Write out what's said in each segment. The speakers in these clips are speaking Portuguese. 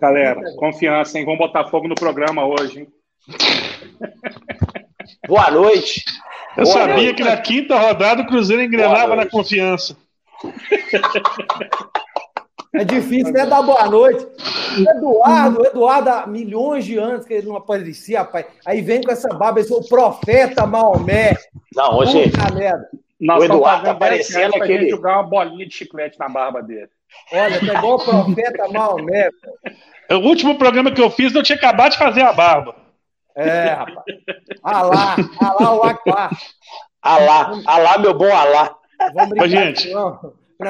Galera, confiança, hein? Vamos botar fogo no programa hoje, hein? Boa noite. Eu Boa sabia noite. que na quinta rodada o Cruzeiro engrenava na confiança. É difícil, né? Dar boa noite. Eduardo, o Eduardo, há milhões de anos que ele não aparecia, rapaz. Aí vem com essa barba, esse o profeta Maomé. Não, hoje. Puta merda. Nós O Eduardo tá fazendo 10 parecendo aquele- gente jogar uma bolinha de chiclete na barba dele. Olha, tá igual o profeta Maomé. O último programa que eu fiz, eu tinha acabado de fazer a barba. É, rapaz. Alá, alá o Akbar. Alá, alá, meu bom alá. Vamos brincar Ô, gente,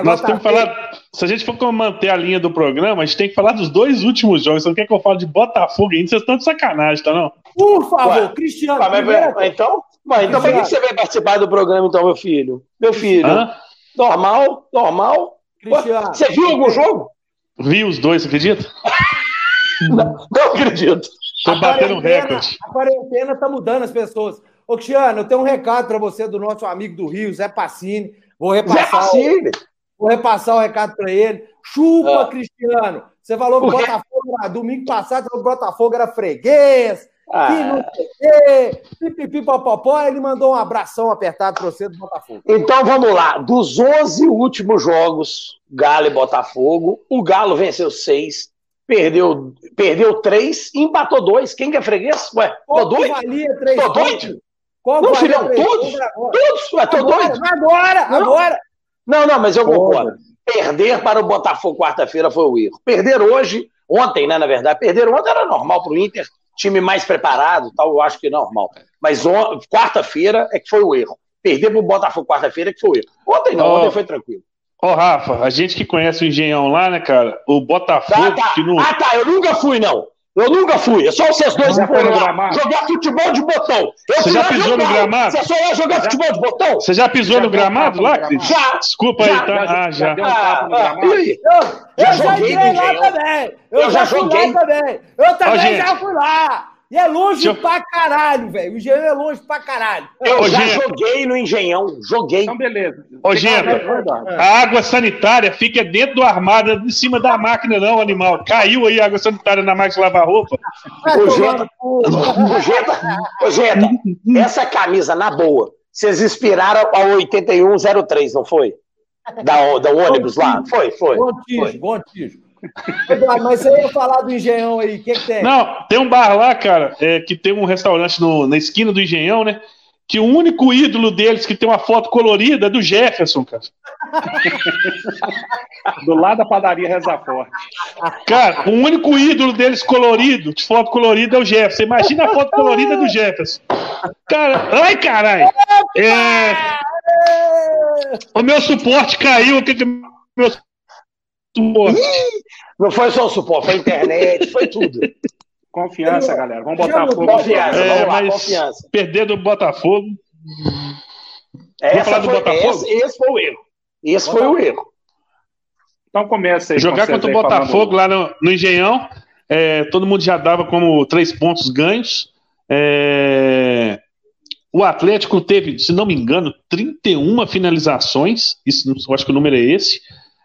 Nós tá temos que falar. Se a gente for manter a linha do programa, a gente tem que falar dos dois últimos jogos. Você não quer que eu fale de Botafogo ainda? Vocês estão de sacanagem, tá não? Por favor, Ué, Cristiano. Mas, primeira mas então, mas então por que você veio participar do programa, então, meu filho? Meu filho, Hã? normal, normal. Ué, Cristiano. Você viu algum jogo? Vi os dois, acredita? Não, não acredito. A batendo um recorde. A quarentena tá mudando as pessoas. Ô, Cristiano, eu tenho um recado para você do nosso amigo do Rio, Zé Passini. Vou Zé repassar, o, Facine. vou repassar o recado para ele. Chupa, Ah. Cristiano. Você falou que o? Botafogo era, domingo passado, você falou que o Botafogo era freguês, Ah, não sei o quê, pipipi, popopó. Ele mandou um abração apertado para você do Botafogo. então vamos lá. Dos 11 últimos jogos, Galo e Botafogo, o Galo venceu seis, perdeu, perdeu três e empatou dois. Quem que é freguês? Ué, tô Qual doido? valia três Tô doido? Qual Não, filhão, todos. Todos? Ué, tô Agora, doido? agora, Não. agora. Não, não, mas eu concordo. Perder para o Botafogo quarta-feira foi o erro. Perder hoje, ontem, né, na verdade, perder ontem era normal para o Inter, time mais preparado, tal, eu acho que é normal. Mas quarta-feira é que foi o erro. Perder para o Botafogo quarta-feira é que foi o erro. Ontem não, Ó. ontem foi tranquilo. Ô, Rafa, a gente que conhece o Engenhão lá, né, cara? O Botafogo, Ah, tá. que não. Ah, tá, eu nunca fui, não. Eu nunca fui. É só vocês dois Já foram lá jogar futebol de botão. Eu Você já lá pisou jogar. no gramado? Você só ia jogar futebol de botão? Você já pisou Já no gramado lá, Cris? Já. Desculpa Já, aí, tá? já, Ah, já. já um Ah, no gramado? aí? Eu, eu Já já, joguei lá também. Eu, Eu já, já joguei. lá também. Eu também já fui lá. E é longe eu- pra caralho, velho. O Engenhão é longe pra caralho. Eu Ô, já joguei no Engenhão. Joguei. Então, beleza. Ô, concordando? A água sanitária fica dentro do armário, em cima da máquina, não, animal. Caiu aí a água sanitária na máquina de lavar roupa. Ô, Genta, essa camisa, na boa, vocês inspiraram a 8103, não foi? Da, da ônibus lá? Foi, foi. Gontijo, Gontijo. Eduardo, mas você ia falar do Engenhão aí, o que, que tem? Não, tem um bar lá, cara, é, que tem um restaurante no- na esquina do Engenhão, né? Que o único ídolo deles que tem uma foto colorida é do Jefferson, cara. Do lado da padaria Reza Forte. Cara, o único ídolo deles colorido, de foto colorida, é o Jefferson. Imagina a foto colorida do Jefferson. Cara, ai, caralho. É, o meu suporte caiu. O que que meu Não foi só o suporte, foi a internet, foi tudo. Confiança, galera. Vamos botar fogo Confiança. É, vamos lá, mas- confiança. Perder do Botafogo. Essa falar do foi, Botafogo? esse, esse foi o erro. Esse foi o erro. Então começa aí. Jogar contra o Botafogo falando- lá no, no Engenhão, é, todo mundo já dava como três pontos ganhos. É, o Atlético teve, se não me engano, 31 finalizações. Isso, eu acho que o número é esse.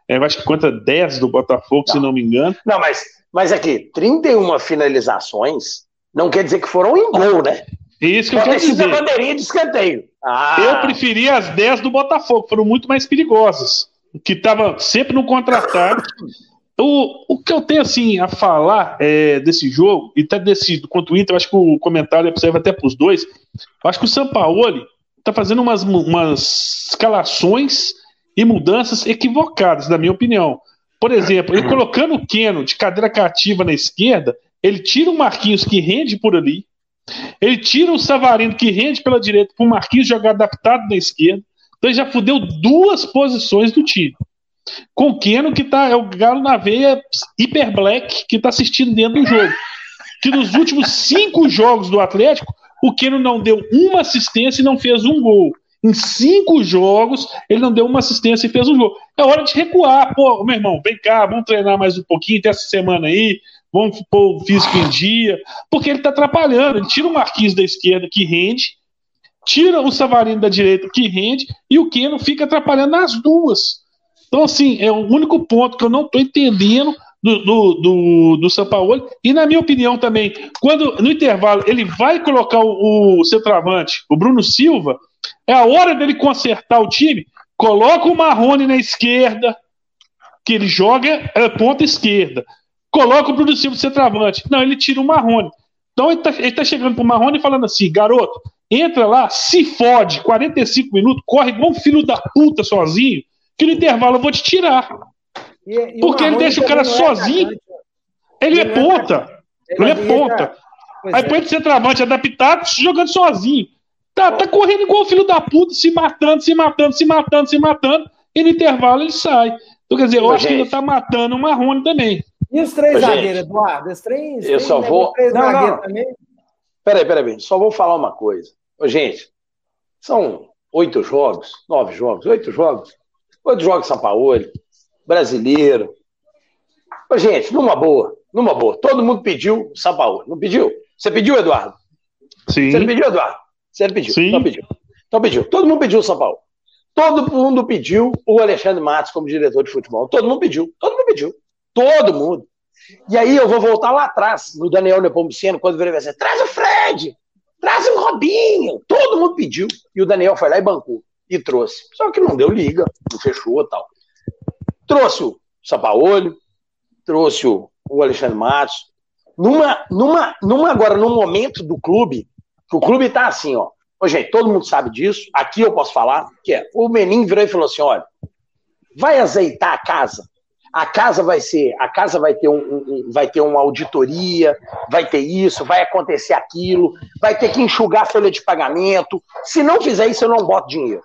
É, eu acho que contra 10 do Botafogo, se não me engano. Não, mas, mas aqui, 31 finalizações não quer dizer que foram em gol, né? É isso que eu Pode quero sido a dizer. bandeirinha de escanteio. Ah, Eu preferi as 10 do Botafogo, foram muito mais perigosas. Que estava sempre no contra-ataque. O, o que eu tenho assim a falar é, desse jogo, e até desse contra o Inter, eu acho que o comentário serve até para os dois. Eu acho que o Sampaoli está fazendo umas, umas escalações e mudanças equivocadas, na minha opinião. Por exemplo, ele colocando o Keno de cadeira cativa na esquerda, ele tira o Marquinhos que rende por ali, ele tira o Savarino que rende pela direita para o Marquinhos jogar adaptado na esquerda. Então ele já fudeu duas posições do time. Com o Keno, que tá, é o galo na veia hiper black, que tá assistindo dentro do jogo. Que nos últimos cinco jogos do Atlético, o Keno não deu uma assistência e não fez um gol. Em cinco jogos, ele não deu uma assistência e fez um gol. É hora de recuar. Pô, meu irmão, vem cá, vamos treinar mais um pouquinho, tem essa semana aí, vamos pôr o físico em dia, porque ele tá atrapalhando. Ele tira o Marquinhos da esquerda, que rende, tira o Savarino da direita, que rende, e o Keno fica atrapalhando nas duas. Então, assim, é o único ponto que eu não tô entendendo do, do, do, do São Paulo. E, na minha opinião, também, quando no intervalo ele vai colocar o, o seu travante, o Bruno Silva, é a hora dele consertar o time. Coloca o Marrone na esquerda, que ele joga é, ponta esquerda. Coloca o Bruno Silva centroavante. Não, ele tira o Marrone. Então ele está tá chegando pro Marrone e falando assim: garoto, entra lá, se fode, 45 minutos, corre igual um filho da puta sozinho, que no intervalo eu vou te tirar. E, e Porque ele deixa o cara é sozinho. É ele, é ponta. Ele, é ponta. Aí põe de centroavante adaptado, jogando sozinho. Tá, tá correndo igual o filho da puta, se matando, se matando, se matando, se matando. E no intervalo ele sai. Então, quer dizer, eu acho que ele tá matando o Marrone também. E os três zagueiros, Eduardo? Os três, eu só vou. Não, não. Também? Peraí, peraí, só vou falar uma coisa. Ô, gente, são oito jogos, nove jogos, oito jogos. Oito jogos São Paulo, brasileiro. Ô, gente, numa boa, numa boa. Todo mundo pediu São Paulo, não pediu? Você pediu, Eduardo? Sim. Você pediu, Eduardo? Você pediu? Sim. Então pediu. Então pediu. Todo mundo pediu São Paulo. Todo mundo pediu o Alexandre Matos como diretor de futebol. Todo mundo pediu. Todo mundo pediu. Todo mundo. E aí eu vou voltar lá atrás, no Daniel Nepomuceno, quando vai dizer, traz o Fred, traz o Robinho. Todo mundo pediu. E o Daniel foi lá e bancou. E trouxe. Só que não deu liga, não fechou e tal. Trouxe o Sapaolho, trouxe o, o Alexandre Matos. Numa, numa, numa, agora, num momento do clube, o clube tá assim, ó. Ô, gente, todo mundo sabe disso. Aqui eu posso falar, que é, o Menin virou e falou assim: olha, vai azeitar a casa a casa vai ser, a casa vai ter, um, um, vai ter uma auditoria, vai ter isso, vai acontecer aquilo, vai ter que enxugar a folha de pagamento. Se não fizer isso, eu não boto dinheiro.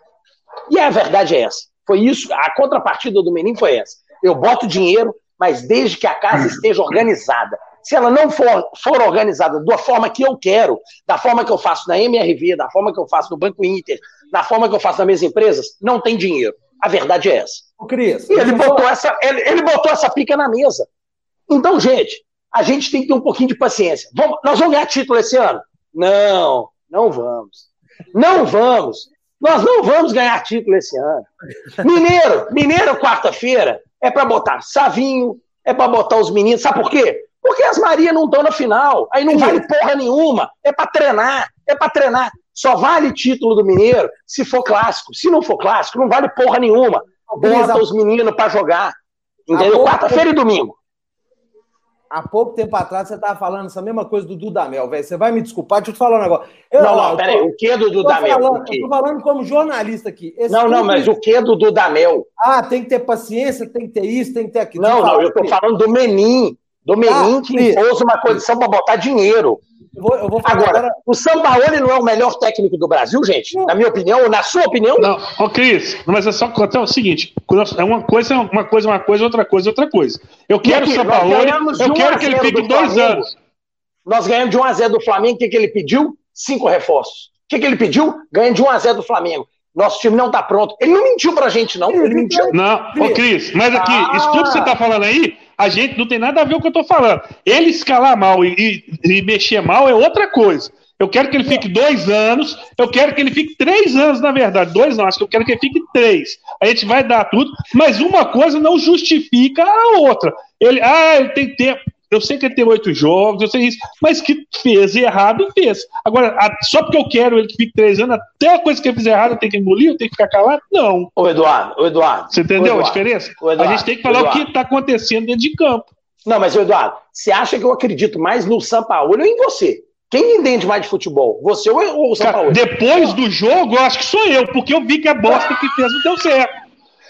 E a verdade é essa. Foi isso, a contrapartida do menino foi essa. Eu boto dinheiro, mas desde que a casa esteja organizada. Se ela não for, for organizada da forma que eu quero, da forma que eu faço na MRV, da forma que eu faço no Banco Inter, da forma que eu faço nas minhas empresas, não tem dinheiro. A verdade é essa. O Cris. E ele botou, essa, ele, ele, botou essa pica na mesa. Então, gente, a gente tem que ter um pouquinho de paciência. Vamos, nós vamos ganhar título esse ano? Não, não vamos. Não vamos. Nós não vamos ganhar título esse ano. Mineiro, Mineiro, quarta-feira, é para botar Savinho, é para botar os meninos. Sabe por quê? Porque as Maria não estão na final. Aí não vale porra nenhuma. É para treinar. É para treinar. Só vale título do Mineiro se for clássico. Se não for clássico, não vale porra nenhuma. Bota os meninos para jogar. Entendeu? Quarta-feira e domingo. Há pouco tempo atrás você estava falando essa mesma coisa do Dudamel, velho. Você vai me desculpar, deixa eu te falar um negócio. Eu, não, não, peraí. O que do Dudamel? Falando, eu tô falando como jornalista aqui. Esse não, não, mas o que do Dudamel? Ah, tem que ter paciência, tem que ter isso, tem que ter aquilo. Não, não, eu tô falando do Menin. Do Menin ah, que impôs uma condição para botar dinheiro. Eu vou, eu vou agora, agora, o Sampaoli não é o melhor técnico do Brasil, gente? Não. Na minha opinião, ou na sua opinião? Não, ô Cris, mas é só é o seguinte: é uma coisa, uma coisa, uma coisa, outra coisa, outra coisa. Eu quero o Sampaoli, eu quero que ele fique dois anos. Nós ganhamos de 1x0 do Flamengo, o que, que ele pediu? Cinco reforços. O que, que ele pediu? Ganha de 1x0 do Flamengo. Nosso time não tá pronto. Ele não mentiu pra gente, não. Ele mentiu. Não, ô Cris, mas aqui, ah. isso tudo que você tá falando aí a gente não tem nada a ver com o que eu tô falando. Ele escalar mal e, e, e mexer mal é outra coisa. Eu quero que ele fique dois anos, eu quero que ele fique três anos, na verdade. Dois não, acho que eu quero que ele fique três. A gente vai dar tudo, mas uma coisa não justifica a outra. Ele, ah, ele tem tempo. Eu sei que ele tem oito jogos, eu sei isso, mas que fez errado, fez. Agora, só porque eu quero ele que fique três anos, até a coisa que ele fizer errado, eu tenho que engolir, eu tenho que ficar calado? Não. Ô, Eduardo, ô, Eduardo. Você entendeu Eduardo, a diferença? Eduardo, a gente tem que falar Eduardo. o que está acontecendo dentro de campo. Não, mas, Eduardo, você acha que eu acredito mais no Sampaoli ou em você? Quem entende mais de futebol? Você ou o Sampaoli? Depois do jogo, eu acho que sou eu, porque eu vi que a bosta que fez não deu certo.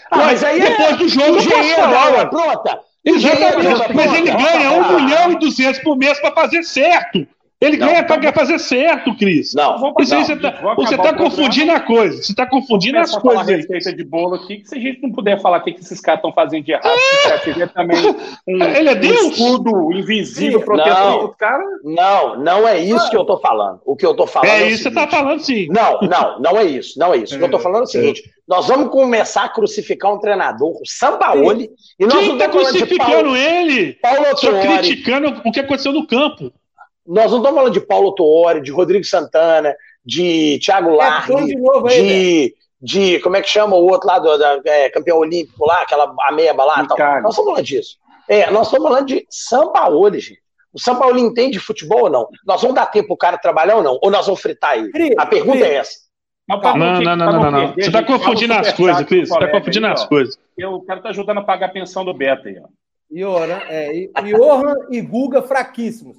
Ah, mas aí depois é... do jogo, eu posso falar. Pronta. Exatamente. Mas ele ganha 1 milhão e 200 por mês para fazer certo. Ele não, ganha para fazer certo, Cris. Não, Isso aí você está tá confundindo a coisa. Você está confundindo as coisas. Falar receita de bolo aqui, que se a gente não puder falar o que, que esses caras estão fazendo de errado, é. também um, Ele é Deus? um escudo invisível protetor do cara. Não, não é isso que eu estou falando. O que eu estou falando. É, é isso que você está falando, sim. Não, não, não é isso. Não é isso. O que eu estou falando é o seguinte: nós vamos começar a crucificar um treinador, o Sampaoli. E nós Quem está crucificando Paulo, ele? Paulo Só criticando o que aconteceu no campo. Nós não estamos falando de Paulo Tuori, de Rodrigo Santana, de Thiago é, Largue, de, novo aí, de, de, como é que chama o outro lá, do, da, é, campeão olímpico lá, aquela ameba lá. Tal. Nós estamos falando disso. É, nós estamos falando de São Paulo, gente. O São Paulo entende futebol ou não? Nós vamos dar tempo pro cara trabalhar ou não? Ou nós vamos fritar ele? Cris, A pergunta Cris. é essa. Não, não, não, não, não. perder, Você tá gente, fala confundindo o as coisas, Cris. Você tá colega confundindo aí, as ó. coisas. O cara tá ajudando a pagar a pensão do Beto aí, ó. Johan, é, Johan e Guga fraquíssimos.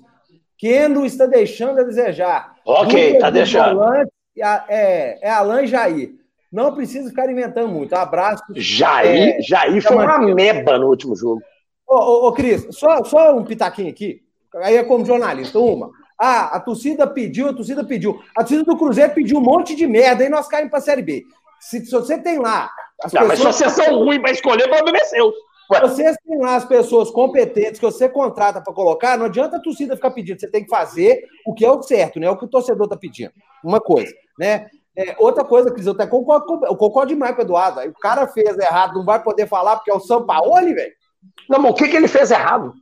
Keno está deixando a desejar. Ok, tá de deixando. volante, a- É, é Alain e Jair. Não precisa ficar inventando muito. Abraço. Jair, É, Jair foi uma meba no último jogo. Ô, ô, ô, Cris, só, só um pitaquinho aqui. Aí é como jornalista. Uma. Ah, a torcida pediu, a torcida pediu. A torcida do Cruzeiro pediu um monte de merda, aí nós caímos pra Série B. Se, se você tem lá. As Não, mas se pessoas, vocês são ruins pra escolher, o problema é seu. Ué, vocês têm lá as pessoas competentes que você contrata para colocar, não adianta a torcida ficar pedindo. Você tem que fazer o que é o certo, né? O que o torcedor tá pedindo. Uma coisa, né? É, outra coisa, Cris, eu até concordo, com, eu concordo demais com o Eduardo. Aí o cara fez errado, não vai poder falar porque é o Sampaoli, velho. Não, mas o que, que ele fez errado?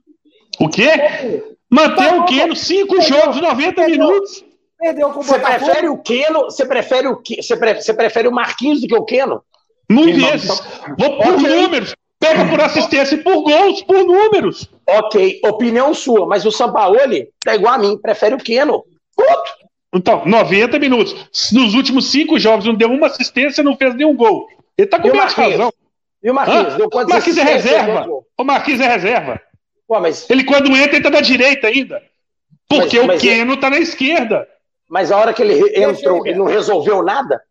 O quê? Manter o Keno cinco jogos, 90 minutos. Perdeu com o Você prefere o Keno? Você prefere o você, pre- você prefere o Marquinhos do que o Keno? Irmão, vezes. só- Vou por números. Pega por assistência e por gols, por números. Ok, opinião sua, mas o Sampaoli tá igual a mim, prefere o Keno. Ponto. Então, 90 minutos. Nos últimos cinco jogos não deu uma assistência, não fez nenhum gol. Ele tá com o Marquinhos? razão. E o Marquinhos? Deu O quantas Marquinhos é reserva. O Marquinhos é reserva. Pô, mas, Ele, quando entra, ele tá da direita ainda. Porque Mas- o mas Keno tá na esquerda. mas a hora que ele entrou, ele ele não resolveu nada?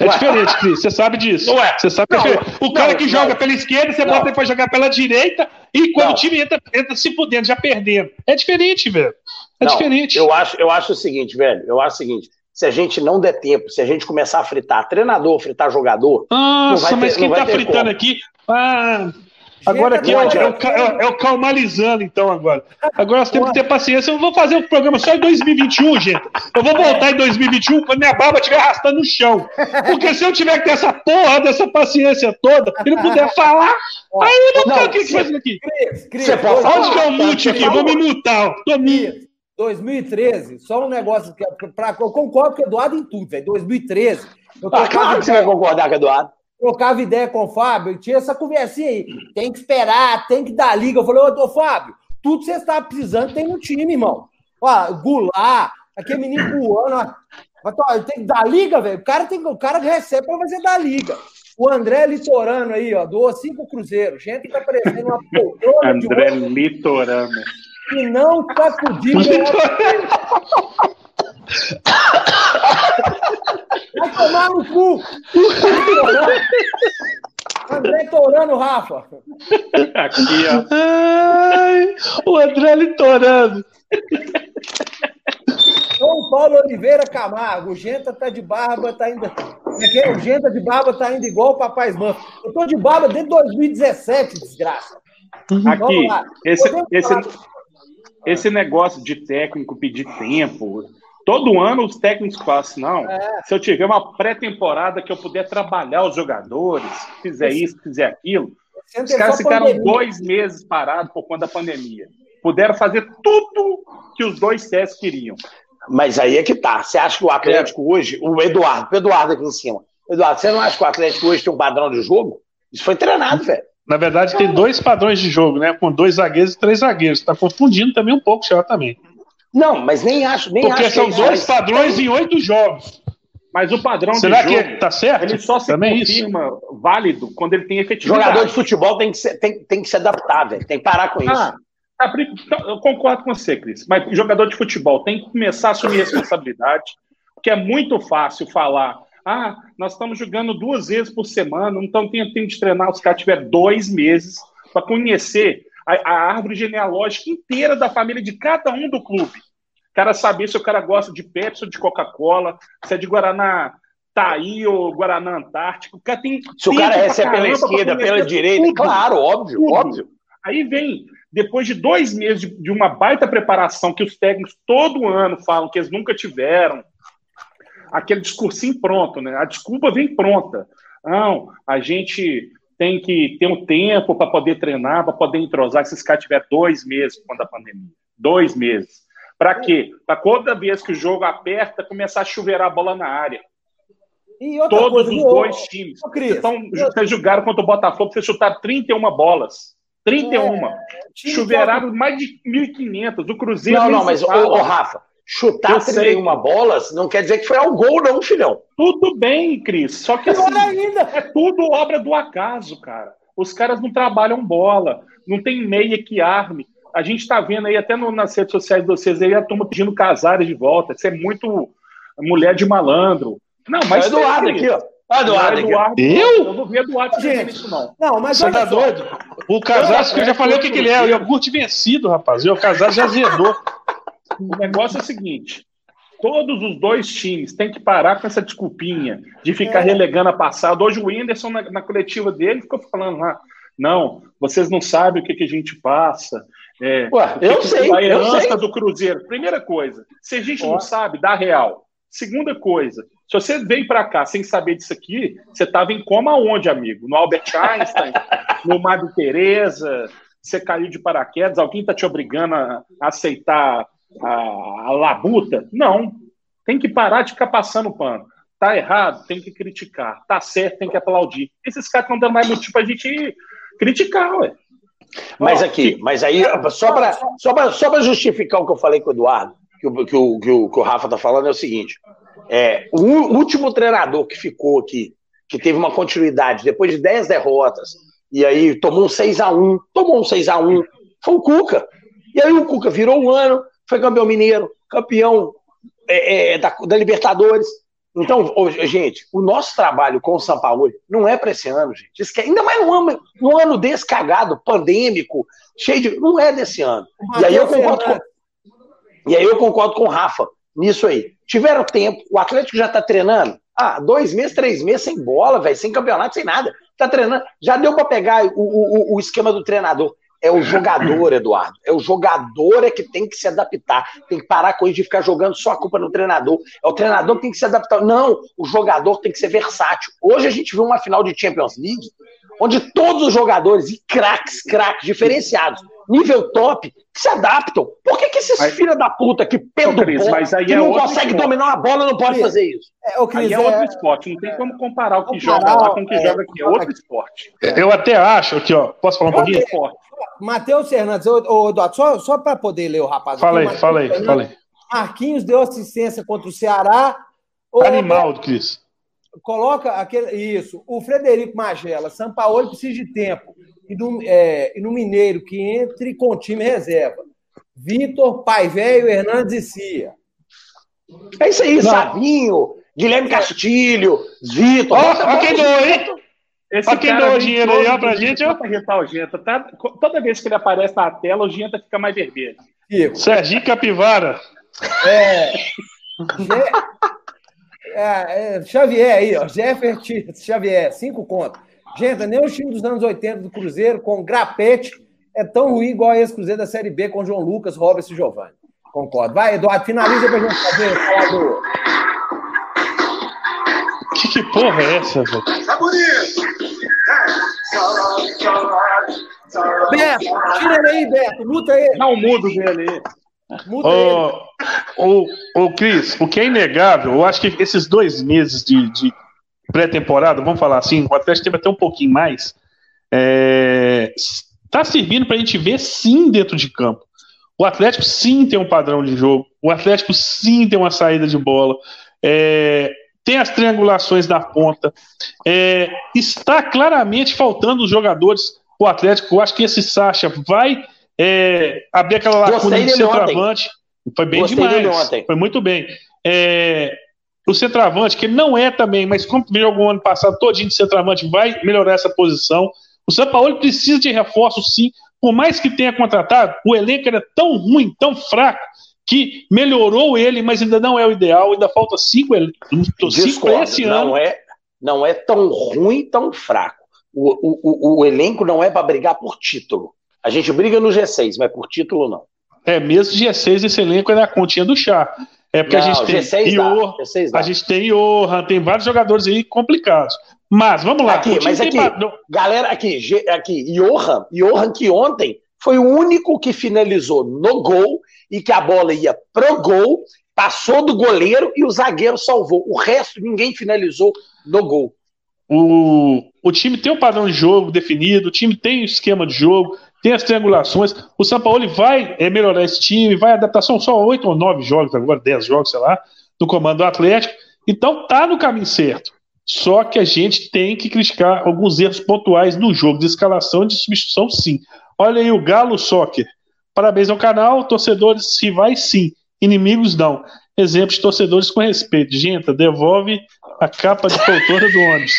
É Ué. diferente, Cris. Você sabe disso. Ué. Você sabe Não, perfeito. O cara não, que não. joga pela esquerda, você bota ele pra jogar pela direita, e quando o time entra, entra se fudendo, já perdendo. É diferente, velho. É diferente. Eu acho, eu acho o seguinte, velho. Eu acho o seguinte. Se a gente não der tempo, se a gente começar a fritar treinador, fritar jogador, Nossa, vai ter- mas quem tá fritando como. aqui. Ah, agora aqui é é, o, ca- é o- é o calmalizando, então, agora. Agora nós temos que ter paciência. Eu vou fazer o programa só em 2021, gente. Eu vou voltar em 2021 quando minha barba estiver arrastando no chão. Porque se eu tiver que ter essa porra dessa paciência toda e não puder falar, aí eu não, Não, o que, que faz aqui. Cris, Cris, Você pode falar? Que é o mute aqui? Vou me mutar. Tô. Cris, 2013, só um negócio que pra, eu concordo com o Eduardo em tudo, velho. 2013, eu ah, trocava, claro que você vai concordar com o Eduardo. Trocava ideia com o Fábio, tinha essa conversinha aí. Tem que esperar, tem que dar liga. Eu falei, ô, Fábio, tudo que você está precisando tem no time, irmão. Ó, Goulart, aquele menino voando, ó. Tem que dar liga, velho. O cara, tem, o cara recebe pra fazer dar liga. O André Litorano aí, ó, doou cinco cruzeiros. Gente, tá parecendo uma poltrona de André ouro Litorano. e não sacudindo. Vai tomar no cu! André Torano, Rafa. Aqui, ó. Ai, o André litorando. João Paulo Oliveira Camargo. O Genta tá de barba, tá ainda. O Genta de barba tá indo igual o Papai Smurf. Eu tô de barba desde 2017, desgraça. Aqui, esse, esse, esse negócio de técnico pedir tempo. Todo ano os técnicos falam assim, não, É. se eu tiver uma pré-temporada que eu puder trabalhar os jogadores, fizer isso, fizer aquilo. Os caras ficaram pandemia. dois meses parados por conta da pandemia. Puderam fazer tudo que os dois testes queriam. Mas aí é que tá. Você acha que o Atlético hoje, o Eduardo, o Eduardo aqui em cima. Eduardo, você não acha que o Atlético hoje tem um padrão de jogo? Isso foi treinado, velho. Na verdade, tem dois padrões de jogo, né? Com dois zagueiros e três zagueiros. Tá confundindo também um pouco já também. Não, mas nem acho, nem Porque acho são que dois padrões em oito jogos. Mas o padrão Será de jogo, que tá certo? ele só se também isso. confirma válido quando ele tem efetividade. Jogador de futebol tem que, ser- tem, tem que se adaptar, velho. Tem que parar com isso. Ah, então, eu concordo com você, Cris. Mas o jogador de futebol tem que começar a assumir responsabilidade, porque é muito fácil falar. Ah, nós estamos jogando duas vezes por semana, então tem tempo de treinar. Os caras tiveram dois meses para conhecer a, a árvore genealógica inteira da família de cada um do clube. O cara saber se o cara gosta de Pepsi ou de Coca-Cola, se é de Guaraná Taí ou Guaraná Antártico. O cara tem Se o cara pra recebe pela caramba pra esquerda, pela direita, tudo. claro, óbvio, Tudo. óbvio. Aí vem, depois de dois meses de, de uma baita preparação que os técnicos todo ano falam que eles nunca tiveram, aquele discursinho pronto, né? A desculpa vem pronta. Não, a gente tem que ter um tempo para poder treinar, para poder entrosar. Se esse cara tiver dois meses quando a pandemia. Dois meses. Para quê? Para toda vez que o jogo aperta, começar a chuveirar a bola na área. E outra Todos coisa, os viu, dois times. Cris, Então, eu- vocês jogaram contra o Botafogo, vocês chutaram 31 bolas. 31. É, Chuveiraram mais de 1.500. O Cruzeiro. Não, não, mas, ô, ô, Rafa, chutar eu 31 sei. bolas não quer dizer que foi ao gol, não, filhão. Tudo bem, Cris. Só que assim, ainda. é tudo obra do acaso, cara. Os caras não trabalham bola, não tem meia que arme. A gente está vendo aí, até no, nas redes sociais de vocês, aí a turma pedindo casares de volta. Isso é muito mulher de malandro. Não, mas. É Eduardo aqui, ó. Ah, Eduardo, Eduardo, eu? Eu não vi Eduardo gente isso, não. Não, mas Você tá só. doido? O Casas, que eu já falei o que, que ele é, o iogurte vencido, rapaz. E o Casas já azedou. O negócio é o seguinte: todos os dois times têm que parar com essa desculpinha de ficar é. relegando a passada. Hoje o Whindersson, na, na, coletiva dele, ficou falando lá: não, vocês não sabem o que, que a gente passa. É, Ué, eu que sei. A herança do Cruzeiro. Primeira coisa, se a gente não sabe, dá real. Segunda coisa, se você veio para cá sem saber disso aqui, você estava em coma onde, amigo? No Albert Einstein, no Madre Teresa, você caiu de paraquedas, alguém está te obrigando a aceitar a, a labuta? Não. Tem que parar de ficar passando pano. Tá errado, tem que criticar. Tá certo, tem que aplaudir. Esses caras não dão mais motivo pra gente criticar, ué. Mas aqui, mas aí, só para só só justificar o que eu falei com o Eduardo, que o, que o, que o, que o Rafa tá falando é o seguinte: é, o último treinador que ficou aqui, que teve uma continuidade depois de 10 derrotas, e aí tomou um 6x1, tomou um 6x1, foi o Cuca. E aí o Cuca virou o ano, foi campeão mineiro, campeão é, é, da, da, Libertadores. Então, gente, o nosso trabalho com o São Paulo não é para esse ano, gente. Isso que, ainda mais num ano, num ano desse cagado, pandêmico, cheio de. Não é desse ano. E aí eu concordo com, e aí eu concordo com o Rafa nisso aí. Tiveram tempo, o Atlético já tá treinando. Ah, dois meses, três meses sem bola, velho, sem campeonato, sem nada. Tá treinando. Já deu para pegar o, o, o esquema do treinador. É o jogador, Eduardo. É o jogador é que tem que se adaptar. Tem que parar com isso de ficar jogando só a culpa no treinador. É o treinador que tem que se adaptar. Não, o jogador tem que ser versátil. Hoje a gente viu uma final de Champions League onde todos os jogadores, e craques, craques, diferenciados, nível top, que se adaptam. Por que, que esses filha da puta que pedem Cris, mas aí que é não consegue esporte. dominar a bola não pode fazer isso? É, o Cris, aí é, é outro esporte, não tem como comparar o que é, joga lá com o que é, joga aqui, é outro esporte. Eu até acho aqui, ó, posso falar um pouquinho? Matheus Fernandes, ô, Eduardo, só, só para poder ler o rapaz. Falei, aqui, falei, falei. Marquinhos deu assistência contra o Ceará. Animal, Cris. Coloca aquele. Isso. O Frederico Magela, São Paulo precisa de tempo. E no, é, e no Mineiro, que entre com o time reserva. Vitor, Pai Velho, Hernandes e Cia. É isso aí, Não. Savinho, Guilherme Castilho, Vitor. Ó, quem doou, hein? Esse quem doou dinheiro aí, ó, pra gente. Ó. o Genta, tá? Toda vez que ele aparece na tela, o Genta fica mais vermelho. Serginho Capivara. É. É, é, Xavier aí, ó. Jefferson Xavier, cinco contos. Gente, nem o time dos anos 80 do Cruzeiro, com Grapete, é tão ruim igual esse Cruzeiro da Série B com João Lucas, Robert e Giovanni. Concordo. Vai, Eduardo, finaliza pra gente fazer, falar do. Que, que porra é essa, velho? Tá bonito! Beto, tira ele aí, Beto, luta aí. Dá um mudo dele aí. Ô, ô, ô, Cris, o que é inegável, eu acho que esses dois meses de, de pré-temporada, vamos falar assim, o Atlético teve até um pouquinho mais, é, tá servindo para a gente ver sim dentro de campo. O Atlético sim tem um padrão de jogo, o Atlético sim tem uma saída de bola, é, tem as triangulações da ponta, é, está claramente faltando os jogadores. O Atlético, eu acho que esse Sacha vai é, abrir aquela lacuna de centroavante. Foi bem Gostei demais. Foi muito bem. É, o centroavante, que não é também, mas como jogou o ano passado todinho de centroavante, vai melhorar essa posição. O São Paulo precisa de reforço, sim. Por mais que tenha contratado, o elenco era tão ruim, tão fraco, que melhorou ele, mas ainda não é o ideal. Ainda falta cinco, cinco esse não ano. É, não é tão ruim, tão fraco. O, o, o, o elenco não é para brigar por título. A gente briga no G6, mas por título não. É, mesmo G6 esse elenco é na continha do chá. É porque não, a gente tem G6 Ior, dá, G6 dá. a gente tem Johan, tem vários jogadores aí complicados. Mas vamos lá. Aqui, mas aqui, galera, aqui, aqui, Johan, Johan que ontem foi o único que finalizou no gol e que a bola ia pro gol, passou do goleiro e o zagueiro salvou. O resto ninguém finalizou no gol. O, o time tem um padrão de jogo definido, o time tem um esquema de jogo, tem as triangulações. O São Paulo vai é, melhorar esse time, vai adaptar. São só oito ou nove jogos agora, dez jogos, sei lá, no comando do Atlético. Então tá no caminho certo. Só que a gente tem que criticar alguns erros pontuais no jogo de escalação e de substituição, sim. Olha aí o Galo Soccer. Parabéns ao canal, torcedores rivais sim, inimigos não. Exemplo de torcedores com respeito. Gente, devolve a capa de poltrona do ônibus.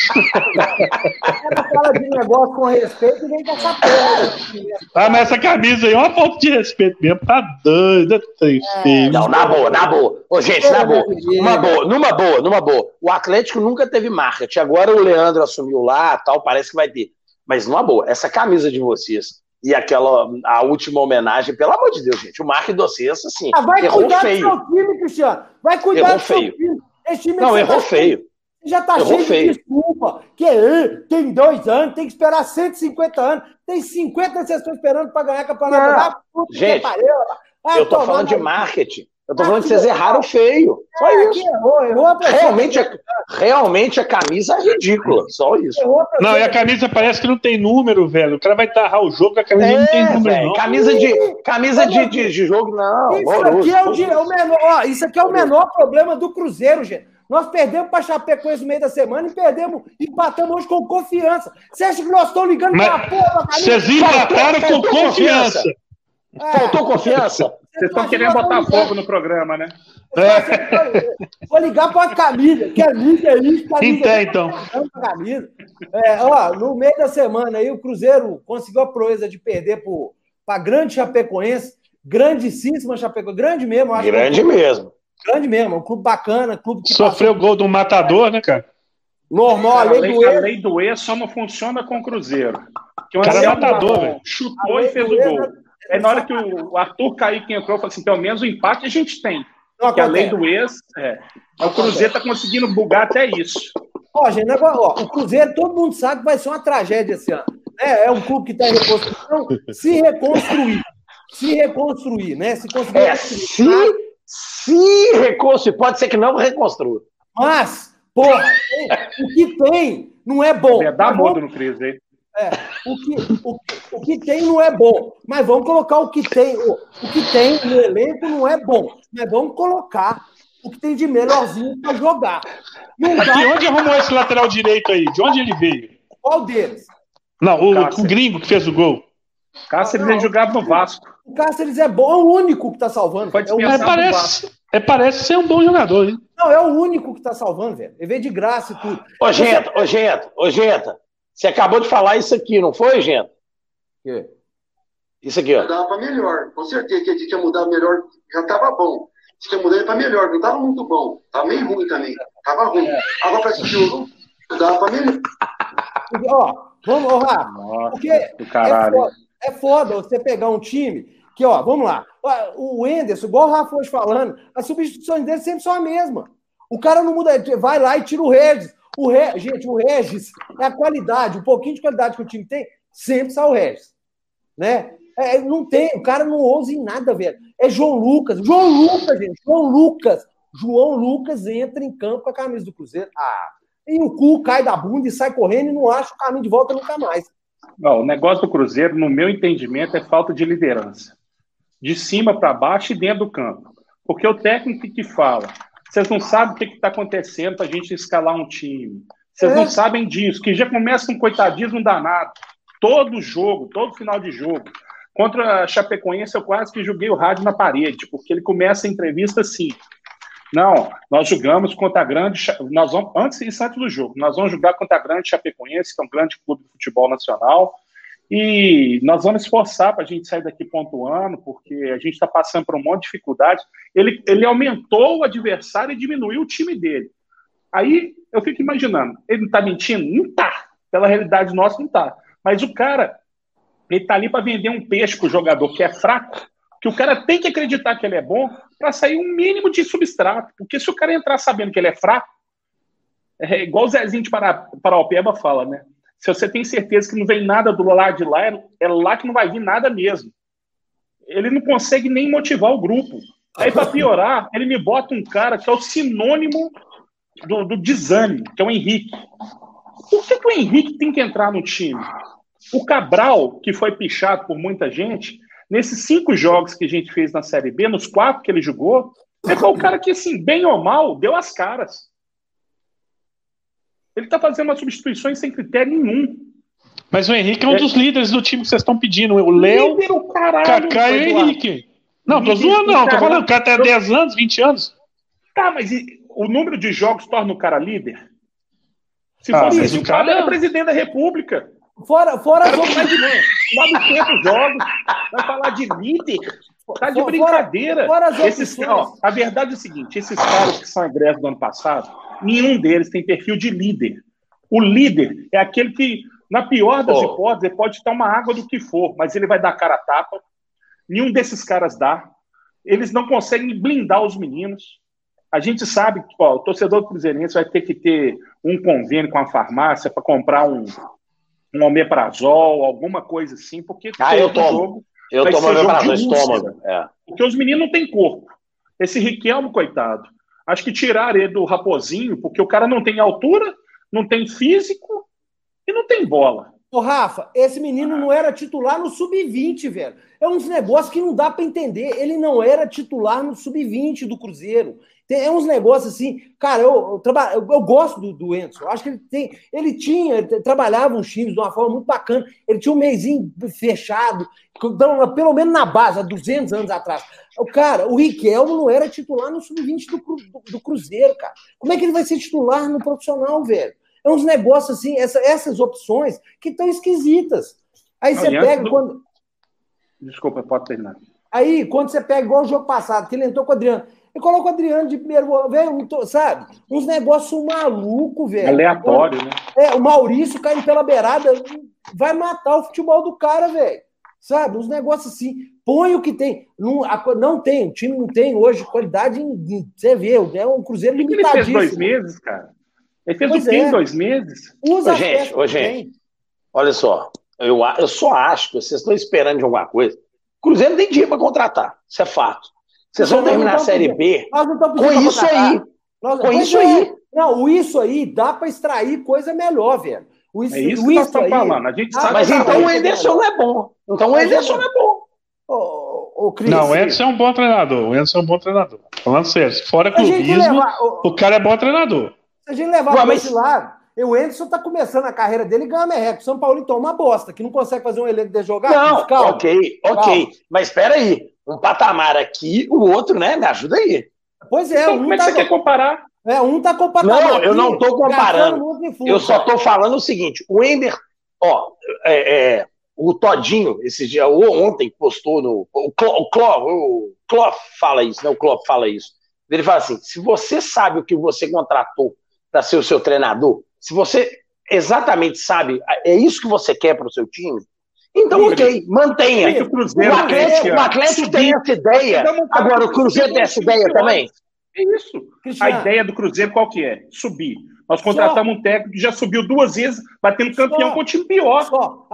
Ela fala de negócio com respeito e vem com essa porra. Ah, mas essa camisa aí é uma falta de respeito mesmo. Tá doido, é feio. Não, na boa, na boa. Ô, gente, na boa. Uma boa, numa boa, numa boa. O Atlético nunca teve marketing. Agora o Leandro assumiu lá, tal, parece que vai ter. Mas numa boa, essa camisa de vocês e aquela a última homenagem, pelo amor de Deus, gente, o Marco do Cesso, assim, ah, vai errou cuidar feio. do seu time, Cristiano. Vai cuidar errou do seu feio. time. Esse time Não, errou tá feio. Já tá cheio de desculpa. Que é, tem dois anos, tem que esperar 150 anos. Tem 50 vocês estão esperando para ganhar campeonato. Não, gente, ah, eu tô falando de marketing. Eu tô falando que vocês erraram feio. Só é, isso. Errou, errou realmente, a, realmente a camisa é ridícula. Só isso. Não, e a camisa parece que não tem número, velho. O cara vai tarrar o jogo, a camisa é, não tem número, véio, não. Camisa de, camisa de, de, de jogo, não. Isso aqui é o, de, é o menor, ó, isso aqui é o menor problema do Cruzeiro, gente. Nós perdemos para Chapecoense no meio da semana e perdemos, empatamos hoje com confiança. Você acha que nós estamos ligando para a porra? Vocês empataram com confiança. É. Faltou confiança? Vocês estão querendo botar fogo no programa, né? É. Vou ligar para a Camila, que a mídia é isso. Então, então. É, ó, no meio da semana aí, o Cruzeiro conseguiu a proeza de perder para a grande Chapecoense, grandíssima Chapecoense, grande mesmo. Acho grande mesmo. Grande mesmo, um clube bacana, clube que Sofreu passou... gol do matador, né, cara? Normal, a lei, do E. A lei do E só não funciona com o Cruzeiro. Que o cara é matador, velho. Chutou e fez o gol. Aí na hora que o Arthur Kaique entrou, falou assim: pelo menos o empate a gente tem. Não que a lei do ex. É. O Cruzeiro está conseguindo bugar até isso. Ó, gente, ó, o Cruzeiro, todo mundo sabe que vai ser uma tragédia esse ano. É, é um clube que está em reconstrução. Se reconstruir, se reconstruir, né? Se conseguir. É, se, se reconstruir, pode ser que não reconstrua. Mas, porra, o que tem não é bom. É dar tá no crise aí. É, o, que, o, o que tem não é bom, mas vamos colocar o que tem. O, o que tem no elenco não é bom, mas vamos colocar o que tem de melhorzinho para jogar. Não dá... onde arrumou esse lateral direito aí? De onde ele veio? Qual deles? Não, o, o gringo que fez o gol. Cáceres ah, jogava no Vasco. O Cáceres é bom, é o único que está salvando. Pode é, é, parece, é, parece ser um bom jogador, hein? Não, é o único que está salvando, velho. Ele veio de graça e tudo. Ô, Genta, ô, Genta, ô, Genta. Você acabou de falar isso aqui, não foi, gente? Que? Isso aqui, ó. Dava para melhor. Com certeza que a gente tinha mudado melhor. Já estava bom. Se tinha mudado para melhor. Não estava muito bom. Estava meio ruim também. Estava ruim. Agora para esse jogo, dava para melhor. ó, vamos, ó, Rafa. Nossa, porque é foda, é foda você pegar um time que, ó, vamos lá. O Enderson, igual o Rafa foi falando, as substituições dele sempre são a mesma. O cara não muda, vai lá e tira o Regis. O Re... Gente, o Regis é a qualidade, um pouquinho de qualidade que o time tem, sempre sai o Regis. Né? É, não tem, o cara não ousa em nada, velho. É João Lucas. João Lucas, gente. João Lucas. João Lucas entra em campo com a camisa do Cruzeiro. Ah, e o cu cai da bunda e sai correndo e não acha o caminho de volta nunca mais. Não, o negócio do Cruzeiro, no meu entendimento, é falta de liderança. De cima para baixo e dentro do campo. Porque o técnico que fala, vocês não sabem o que está acontecendo para a gente escalar um time. Vocês é. não sabem disso, que já começa um coitadismo danado. Todo jogo, todo final de jogo. Contra a Chapecoense, eu quase que joguei o rádio na parede, porque ele começa a entrevista assim. Não, nós jogamos contra a grande. Nós vamos, antes, isso antes do jogo, nós vamos jogar contra a grande Chapecoense, que é um grande clube de futebol nacional. E nós vamos esforçar para a gente sair daqui pontuando, porque a gente está passando por um monte de dificuldades. Ele, ele aumentou o adversário e diminuiu o time dele. Aí eu fico imaginando, ele não está mentindo? Não está. Pela realidade nossa, não está. Mas o cara, ele está ali para vender um peixe para o jogador que é fraco, que o cara tem que acreditar que ele é bom para sair um mínimo de substrato. Porque se o cara entrar sabendo que ele é fraco, é igual o Zezinho de Paraupeba fala, né? Se você tem certeza que não vem nada do lado de lá, é lá que não vai vir nada mesmo. Ele não consegue nem motivar o grupo. Aí, para piorar, ele me bota um cara que é o sinônimo do, do desânimo, que é o Henrique. Por que, que o Henrique tem que entrar no time? O Cabral, que foi pichado por muita gente, nesses cinco jogos que a gente fez na Série B, nos quatro que ele jogou, ele foi o cara que, assim, bem ou mal, deu as caras. Ele tá fazendo umas substituições sem critério nenhum. Mas o Henrique é um é. dos líderes do time que vocês estão pedindo. O Léo, Kaká e o Henrique. Não, tô zoando, não. Tô falando, o cara tem 10 anos, 20 anos. Tá, mas o número de jogos torna o cara líder? Se ah, fosse isso, o cara era presidente da República. Fora, fora as outras. De 900 jogos. Vai falar de líder? Tá de brincadeira. Fora, fora esses, ó, a verdade é o seguinte: esses caras que são egressos do ano passado, nenhum deles tem perfil de líder. O líder é aquele que, na pior das oh. hipóteses, pode estar uma água do que for, mas ele vai dar cara a tapa. Nenhum desses caras dá. Eles não conseguem blindar os meninos. A gente sabe que ó, o torcedor cruzeirense vai ter que ter um convênio com a farmácia para comprar um, um omeprazol, alguma coisa assim, porque ah, eu tomo. Jogo eu tomo omeprazol, estômago. É. Porque os meninos não têm corpo. Esse Riquelme, coitado, acho que tiraram ele do raposinho, porque o cara não tem altura, não tem físico e não tem bola. Ô, Rafa, esse menino não era titular no sub-20, velho. É uns negócios que não dá para entender. Ele não era titular no sub-20 do Cruzeiro. Tem é uns negócios assim, cara, eu, eu, eu, eu gosto do, do Enzo. Eu acho que ele tem. Ele tinha, ele trabalhava uns times de uma forma muito bacana. Ele tinha um mêsinho fechado, pelo menos na base, há 200 anos atrás. O cara, o Riquelmo não era titular no sub-20 do, do, do, Cruzeiro, cara. Como é que ele vai ser titular no profissional, velho? É uns negócios assim, essa, essas opções que estão esquisitas. Aí você pega quando. Desculpa, pode terminar. Aí, quando você pega igual o jogo passado, que ele entrou com o Adriano. E coloca o Adriano de primeiro, velho, sabe? Uns negócios malucos, velho. Aleatório, né? É, o Maurício caindo pela beirada vai matar o futebol do cara, velho. Sabe? Uns negócios assim. Põe o que tem. Não, não tem, o time não tem hoje qualidade em. Você vê, é um Cruzeiro limitadíssimo. Ele fez dois meses, cara. Ele fez pois o quê é. em dois meses? Usa ô, gente, ô, gente, olha só. Eu, eu só acho que vocês estão esperando de alguma coisa. O Cruzeiro tem dinheiro para contratar. Isso é fato. Vocês vão terminar a Série B com isso aí. Nós, com isso é. aí. Não, o isso aí dá para extrair coisa melhor, velho. O isso, é isso que nós estamos falando. A gente sabe mas então o Ederson não é bom. Então o Ederson não é bom. O, o não, o Edson é um bom treinador. O Edson é um bom treinador. Falando sério, fora clubismo, levar, o, o, cara é bom treinador. Se a gente levar para mas... esse lado, o Edson tá começando a carreira dele e ganha merreco. São Paulo então uma bosta, que não consegue fazer um elenco de jogar. Não, calma, ok, ok. Calma. Mas espera aí um patamar aqui, o outro, né? Me ajuda aí. Pois é, então, um como é que tá... você quer comparar? É, um tá comparando. Não, eu não tô comparando. Eu só tô falando o seguinte: o Ender, ó, é, é, o Todinho, esse dia, ou ontem, postou no. O Cló, o Cló fala isso, né? O Cló fala isso. Ele fala assim: se você sabe o que você contratou para ser o seu treinador, se você exatamente sabe, é isso que você quer para o seu time, então, ok, mantenha. O, Cruzeiro, o Atlético, o Atlético tem essa ideia. Agora, o Cruzeiro tem essa ideia também? É isso. Cristiano. A ideia do Cruzeiro qual que é? Subir. Nós contratamos Só. um técnico que já subiu duas vezes, batendo campeão Só. com o time pior.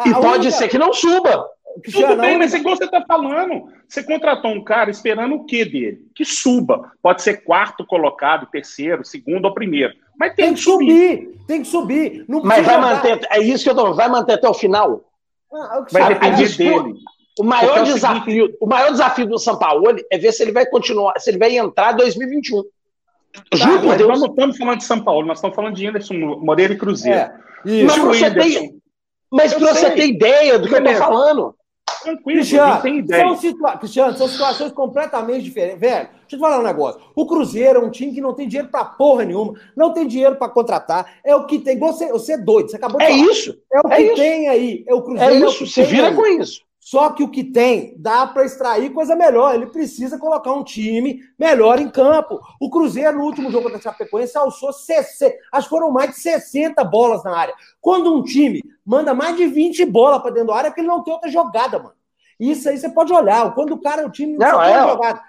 e pode ser que não suba. Cristiano, Tudo bem, mas é igual você está falando. Você contratou um cara esperando o quê dele? Que suba. Pode ser quarto colocado, terceiro, segundo ou primeiro. Mas tem, tem que subir. subir. Tem que subir. Não mas vai manter. É isso que eu tô Vai manter até o final? Ah, vai depender dele. O maior, é desafio, o, o maior desafio do São Paulo é ver se ele vai continuar, se ele vai entrar em 2021. Tá, Juro por Deus. Nós não estamos falando de São Paulo, nós estamos falando de Anderson Moreira e Cruzeiro. É, mas você, tem, mas pra você ter ideia do que Beleza. eu tô falando. Tranquilo, Cristiano, tem ideia. São, situa Cristiano, são situações completamente diferentes. Velho, deixa eu te falar um negócio. O Cruzeiro é um time que não tem dinheiro pra porra nenhuma, não tem dinheiro pra contratar. É o que tem. Você, você é doido, você acabou de É falar. isso. É o é que isso. tem aí. É o Cruzeiro. É isso, é se vira aí. com isso. Só que o que tem dá para extrair coisa melhor. Ele precisa colocar um time melhor em campo. O Cruzeiro, no último jogo da Chapecoense, alçou 60, acho que foram mais de 60 bolas na área. Quando um time manda mais de 20 bolas para dentro da área, é porque ele não tem outra jogada, mano. Isso aí você pode olhar. Quando o cara, o time não, não é, jogado.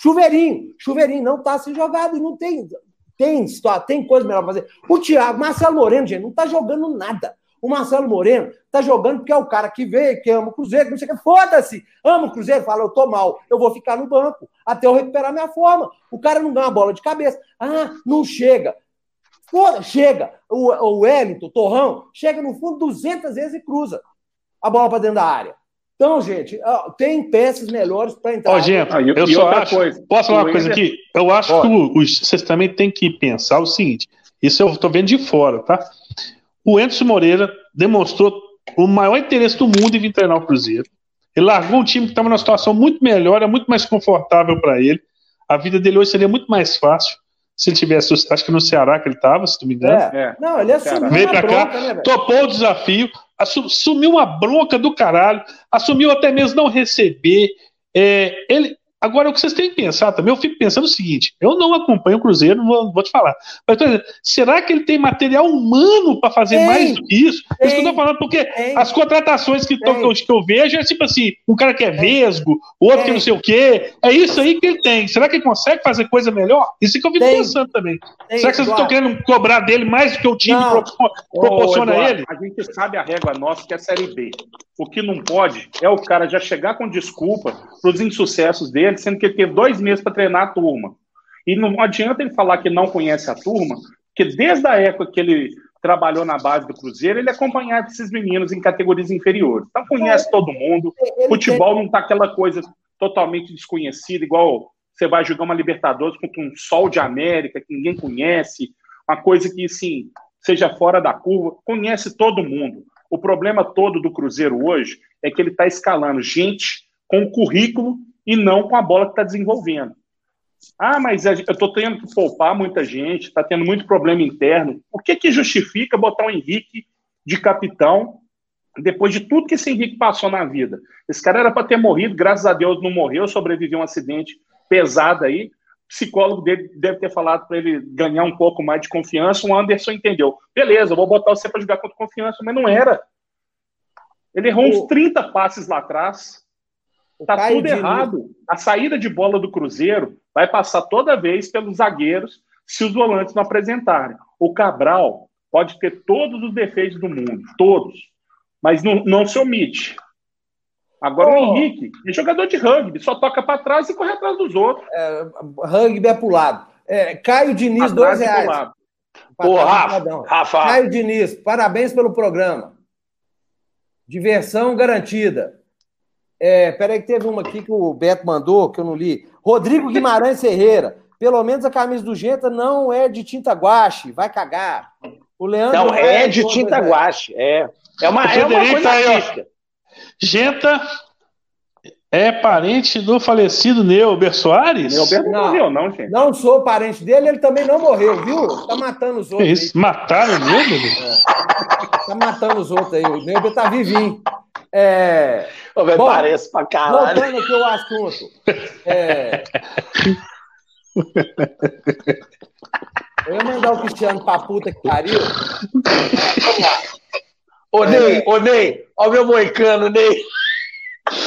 Chuveirinho, chuveirinho, não tá sem jogado e não tem. Tem, tem coisa melhor pra fazer. O Thiago, Marcelo Moreno, gente, não tá jogando nada. O Marcelo Moreno tá jogando porque é o cara que veio, que ama o Cruzeiro, que não sei o que. Foda-se! Ama o Cruzeiro, fala, eu tô mal, eu vou ficar no banco até eu recuperar minha forma. O cara não ganha uma bola de cabeça. Ah, não chega. Foda, chega. O, o Wellington, o Torrão, chega no fundo 200 vezes e cruza. a bola para dentro da área. Então, gente, tem peças melhores para entrar. Ó, gente, ah, eu só acho. Coisa, posso falar uma coisa aqui? Eu acho Pode. que os, vocês também têm que pensar o seguinte: isso eu estou vendo de fora, tá? O Anderson Moreira demonstrou o maior interesse do mundo em vir treinar o Cruzeiro. Ele largou um time que estava numa situação muito melhor, é muito mais confortável para ele. A vida dele hoje seria muito mais fácil se ele tivesse, acho que no Ceará que ele estava, se não me engano. É. é. Não, ele assumiu Veio para cá, né, topou o desafio, assumiu uma bronca do caralho, assumiu até mesmo não receber. É, ele, Agora, o que vocês têm que pensar também, eu fico pensando o seguinte: eu não acompanho o Cruzeiro, vou, vou te falar. Mas será que ele tem material humano para fazer tem, mais do que isso? Tem, isso que eu estou falando, porque tem, as contratações que, tô, que, eu, que, eu, vejo é tipo assim: um cara que é vesgo, outro que não sei o quê. É isso aí que ele tem. Será que ele consegue fazer coisa melhor? Isso que eu fico pensando também. será que vocês estão querendo cobrar dele mais do que o time não. proporciona Ô, ele? A gente sabe a régua nossa que é a Série B. O que não pode é o cara já chegar com desculpa para os insucessos dele, sendo que ele teve dois meses para treinar a turma. E não adianta ele falar que não conhece a turma, porque desde a época que ele trabalhou na base do Cruzeiro, ele é acompanhado desses meninos em categorias inferiores. Então conhece todo mundo. Futebol não está aquela coisa totalmente desconhecida, igual você vai jogar uma Libertadores contra um Sol de América que ninguém conhece, uma coisa que, assim, seja fora da curva, conhece todo mundo. O problema todo do Cruzeiro hoje é que ele está escalando gente com currículo e não com a bola que está desenvolvendo. Ah, mas eu estou tendo que poupar muita gente, está tendo muito problema interno. O que, que justifica botar o Henrique de capitão depois de tudo que esse Henrique passou na vida? Esse cara era para ter morrido, graças a Deus não morreu, sobreviveu a um acidente pesado aí. O psicólogo dele deve ter falado para ele ganhar um pouco mais de confiança. O Anderson entendeu. Beleza, vou botar você para jogar contra confiança, mas não era. Ele errou uns 30 passes lá atrás. Está tudo errado. A saída de bola do Cruzeiro vai passar toda vez pelos zagueiros se os volantes não apresentarem. O Cabral pode ter todos os defeitos do mundo, todos, mas não, não se omite. Agora oh. o Henrique é jogador de rugby, só toca para trás e corre atrás dos outros. É, rugby é pro lado. É, Caio Diniz, atrás dois reais. Pô, Rafa, Rafa. Caio Diniz, parabéns pelo programa. Diversão garantida. É, peraí que teve uma aqui que o Beto mandou, que eu não li. Rodrigo Guimarães Ferreira. Pelo menos a camisa do Genta não é de tinta guache, vai cagar. O Leandro não, é de tinta é. guache, é. É uma, é uma coisa aí, Genta é parente do falecido Neuber Soares? Neuber não, não morreu, não, gente. Não sou parente dele, ele também não morreu, viu? Tá matando os outros. Isso, mataram o Neuber? É. Tá matando os outros aí. O Neuber tá vivinho. É... Ô, Bom, parece pra caralho. Voltando aqui ao assunto. É... Eu ia mandar o Cristiano pra puta que pariu. Vamos lá. Ô, Ney, ô, Ney, ó o meu moicano, Ney.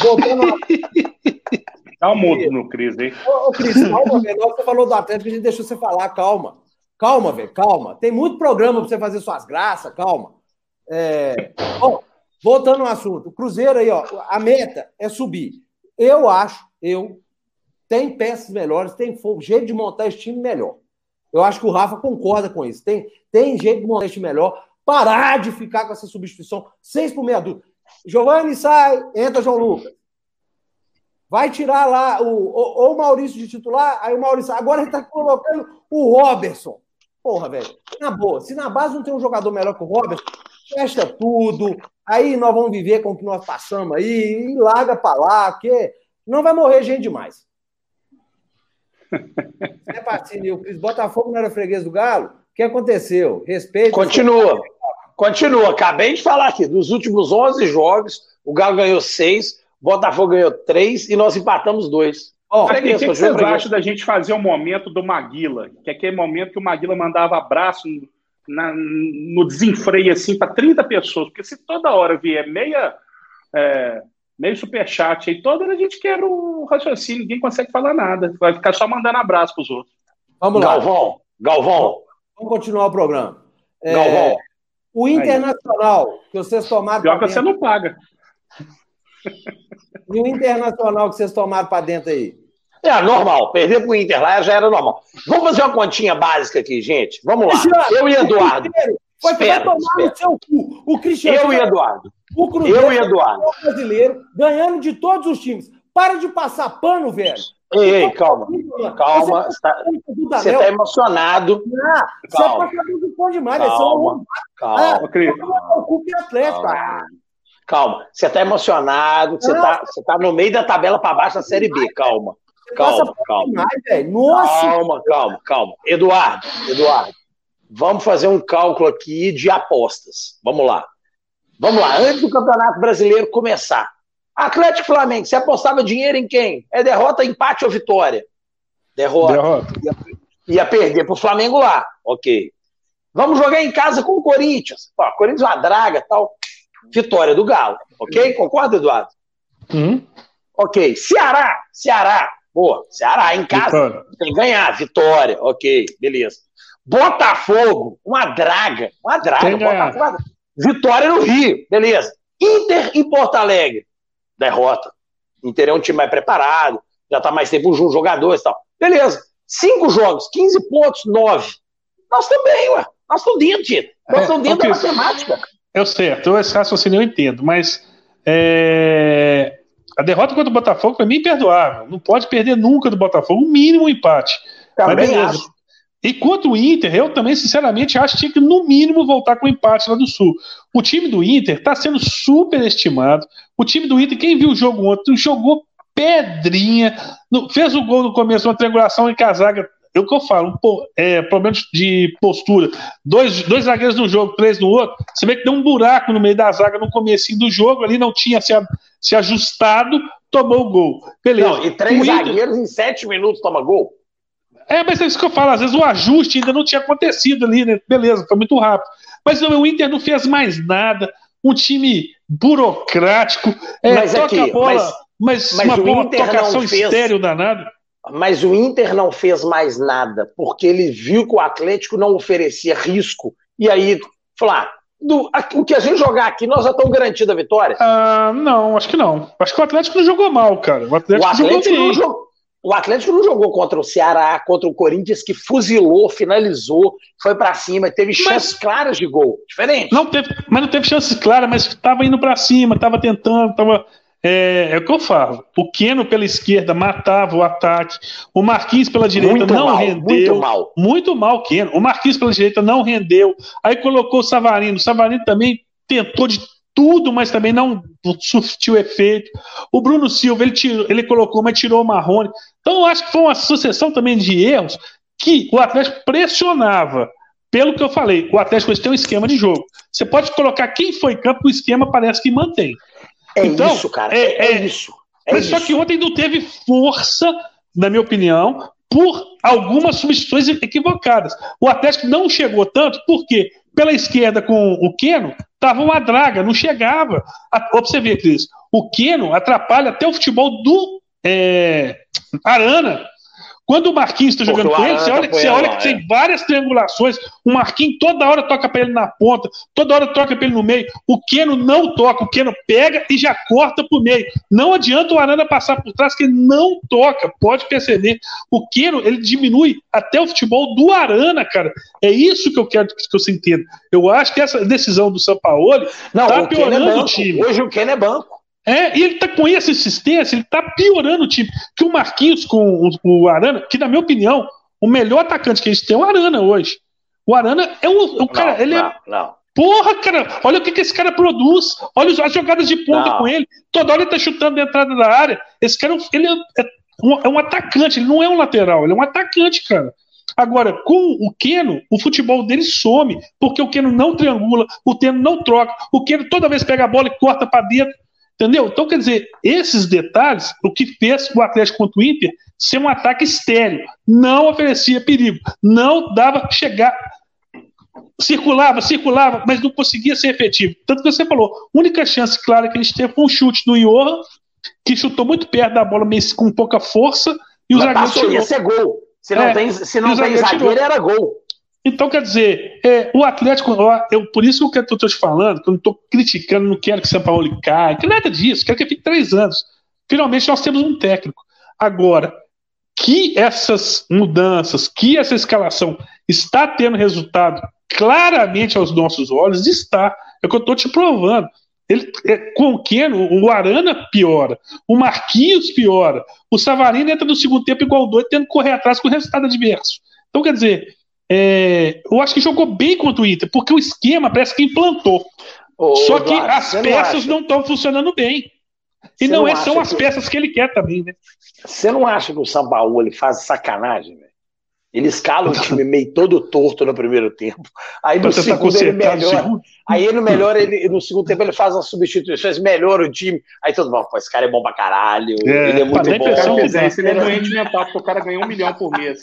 Voltando Dá um mudo no Cris, hein? Ô, ô Cris, calma, velho. Você falou do Atlético, a gente deixou você falar, calma. Calma, velho, calma. Tem muito programa pra você fazer suas graças, calma. É... Bom, voltando ao assunto, o Cruzeiro aí, ó, a meta é subir. Eu acho, eu, tem peças melhores, tem jeito de montar esse time melhor. Eu acho que o Rafa concorda com isso. Tem, tem jeito de montar esse time melhor. Parar de ficar com essa substituição. Seis por meia dúzia. Giovanni sai, entra João Lucas. Vai tirar lá o, o, o Maurício de titular, aí o Maurício. Agora ele está colocando o Robertson. Porra, velho. Na boa, se na base não tem um jogador melhor que o Robertson, fecha tudo. Aí nós vamos viver com o que nós passamos aí e larga para lá, que não vai morrer gente demais. é Pacini, o Cris Botafogo não era freguês do Galo? O que aconteceu? Respeito. Continua. Continua. Acabei de falar aqui. Dos últimos 11 jogos, o Galo ganhou 6, o Botafogo ganhou 3 e nós empatamos 2. Oh, o que, que, que vocês acham da gente fazer o momento do Maguila? Que é aquele momento que o Maguila mandava abraço na, no desenfreio assim para 30 pessoas. Porque se toda hora vier meia. É, meio superchat aí, toda hora a gente quer o raciocínio, ninguém consegue falar nada. Vai ficar só mandando abraço para os outros. Vamos lá. Galvão, Galvão. Vamos continuar o programa. É, Galvão. O Internacional, Aí. que vocês tomaram. Pior que você não paga. E o Internacional que vocês tomaram para dentro aí? É normal. Perder para o Inter lá já era normal. Vamos fazer uma continha básica aqui, gente. Vamos lá. Eu e Eduardo. Vai tomar espera. no seu cu. O Cristiano Eu e Eduardo. o Cruzeiro eu e Eduardo. é o brasileiro, ganhando de todos os times. Para de passar pano, velho. Ei, ei, calma. Calma. Você Você tá, você tá emocionado. Ah, você é Calma. passador de pão demais. Calma. Você Calma. Ô, Cris, o cu é Atlético. Calma. Calma. Você tá emocionado. Você tá, você tá no meio da tabela para baixo da Série B. Calma. Calma, calma. demais. Nossa, Calma, calma, calma. Eduardo, Eduardo, vamos fazer um cálculo aqui de apostas. Vamos lá. Vamos lá, antes do Campeonato Brasileiro começar. Atlético e Flamengo, você apostava dinheiro em quem? É derrota, empate ou vitória? Derrota. Derrota. Ia perder pro Flamengo lá. Ok. Vamos jogar em casa com o Corinthians. Pô, Corinthians é uma draga tal. Vitória do Galo. Ok? Concorda, Eduardo? Hum? Ok. Ceará. Ceará. Boa. Ceará em casa. Tem que ganhar, vitória, ok, beleza. Botafogo, uma draga, uma draga. Botafogo, vitória no Rio, beleza. Inter em Porto Alegre, derrota. Inter é um time mais preparado, já tá mais tempo junto, jogadores e tal. Beleza. Cinco jogos, 15 pontos, 9. Nós também, ué. Nós estamos dentro, Tito. Nós É, estamos dentro da matemática. Eu certo, esse raciocínio eu entendo, mas é, a derrota contra o Botafogo para mim é imperdoável. Não pode perder nunca do Botafogo, o mínimo um empate. Mas Também acho. E quanto o Inter, eu também, sinceramente, acho que tinha que, no mínimo, voltar com o empate lá do Sul. O time do Inter está sendo superestimado. O time do Inter, quem viu o jogo ontem, jogou pedrinha, no- fez o gol no começo, uma triangulação em casaga. É o que eu falo, pô, é, problema de postura. Dois, dois zagueiros num jogo, três no outro. Você vê que deu um buraco no meio da zaga no começo do jogo, ali não tinha se, a- se ajustado, tomou o gol. Beleza. Não, e três Inter- zagueiros em sete minutos toma gol. é, mas é isso que eu falo, às vezes o ajuste ainda não tinha acontecido ali, né? Beleza, foi muito rápido. Mas o Inter não fez mais nada, um time burocrático, é, Mas toca aqui, a bola, mas- mas, mas uma o boa Inter tocação não fez- estéreo danada. Mas o Inter não fez mais nada, porque ele viu que o Atlético não oferecia risco. E aí, falou: ah, do- o que a gente jogar aqui, nós já estamos garantidos a vitória. Ah, não, acho que não. Acho que o Atlético não jogou mal, cara. O O Atlético, Atlético, jogou não jogou, o Atlético não jogou contra o Ceará, contra o Corinthians, que fuzilou, finalizou, foi pra cima, teve chances claras de gol. Diferente. Não teve, mas não teve chance clara, mas estava indo para cima, estava tentando, estava. É, é o que eu falo. O Keno pela esquerda matava o ataque. O Marquinhos pela direita muito não mal, rendeu. muito mal. Muito mal, Keno. O Marquinhos pela direita não rendeu. Aí colocou o Savarino. O Savarino também tentou de tudo, mas também não surtiu efeito. O Bruno Silva, ele, tirou, ele colocou, mas tirou o Marrone. Então, eu acho que foi uma sucessão também de erros que o Atlético pressionava. Pelo que eu falei, o Atlético tem um esquema de jogo. Você pode colocar quem foi em campo, o esquema parece que mantém. É Então, isso, cara. é- É, é isso. É só isso. que ontem não teve força, na minha opinião, por algumas substituições equivocadas. O Atlético não chegou tanto, porque pela esquerda com o Keno, tava uma draga, não chegava. Pra você ver, Cris, o Keno atrapalha até o futebol do é, Arana. Quando o Marquinhos está jogando o com ele, você olha, você olha que é. tem várias triangulações. O Marquinhos toda hora toca para ele na ponta, toda hora toca para ele no meio. O Keno não toca, o Keno pega e já corta pro meio. Não adianta o Arana passar por trás, que ele não toca, pode perceber. O Keno, ele diminui até o futebol do Arana, cara. É isso que eu quero que você entenda. Eu acho que essa decisão do Sampaoli Não, tá o Keno é piorando o banco. time. Hoje o Keno é banco. É, e ele tá com essa insistência, ele tá piorando o time. Que o Marquinhos com o, o Arana, que na minha opinião, o melhor atacante que eles têm é o Arana hoje. O Arana é o, o cara, não, ele é não, não. Porra, cara, olha o que, que esse cara produz. Olha as jogadas de ponta Não. com ele. Toda hora ele tá chutando da entrada da área. Esse cara ele é, é um, é um atacante, ele não é um lateral, ele é um atacante, cara. Agora, com o Keno, o futebol dele some, porque o Keno não triangula, o Keno não troca, o Keno toda vez pega a bola e corta para dentro. Entendeu? Então, quer dizer, esses detalhes, o que fez o Atlético contra o Inter ser um ataque estéreo. Não oferecia perigo, não dava chegar circulava, circulava, mas não conseguia ser efetivo. Tanto que você falou, a única chance clara que a gente teve foi um chute do Johan, que chutou muito perto da bola, meio com pouca força, e o Mas zagueiro passou, tirou. ia ser gol. Se não É, tem, se não tem zagueiro, tirou. era gol. Então, quer dizer, é, o Atlético, eu, por isso que eu estou te falando, que eu não estou criticando, não quero que o São Paulo caia, que nada disso, quero que fique três anos. Finalmente nós temos um técnico. Agora, que essas mudanças, que essa escalação está tendo resultado claramente aos nossos olhos está. É o que eu estou te provando. Ele, é, com o Keno, o Arana piora, o Marquinhos piora, o Savarino entra no segundo tempo igual doido, tendo que correr atrás com resultado adverso. Então, quer dizer, é, eu acho que jogou bem contra o Inter, porque o esquema parece que implantou. Ô, Só que Eduardo, as peças não estão funcionando bem. E não, não é, são as que... peças que ele quer também, né? Você não acha que o São Paulo ele faz sacanagem, velho? Ele escala o time meio todo torto no primeiro tempo. Aí no segundo ele melhora. Aí no melhor, ele, no segundo tempo ele faz as substituições, melhora o time. Aí todo mundo, pô, esse cara é bom pra caralho. É, ele é muito bom. Se o cara fizer isso, ele é doente mental, porque o cara ganha um milhão por mês.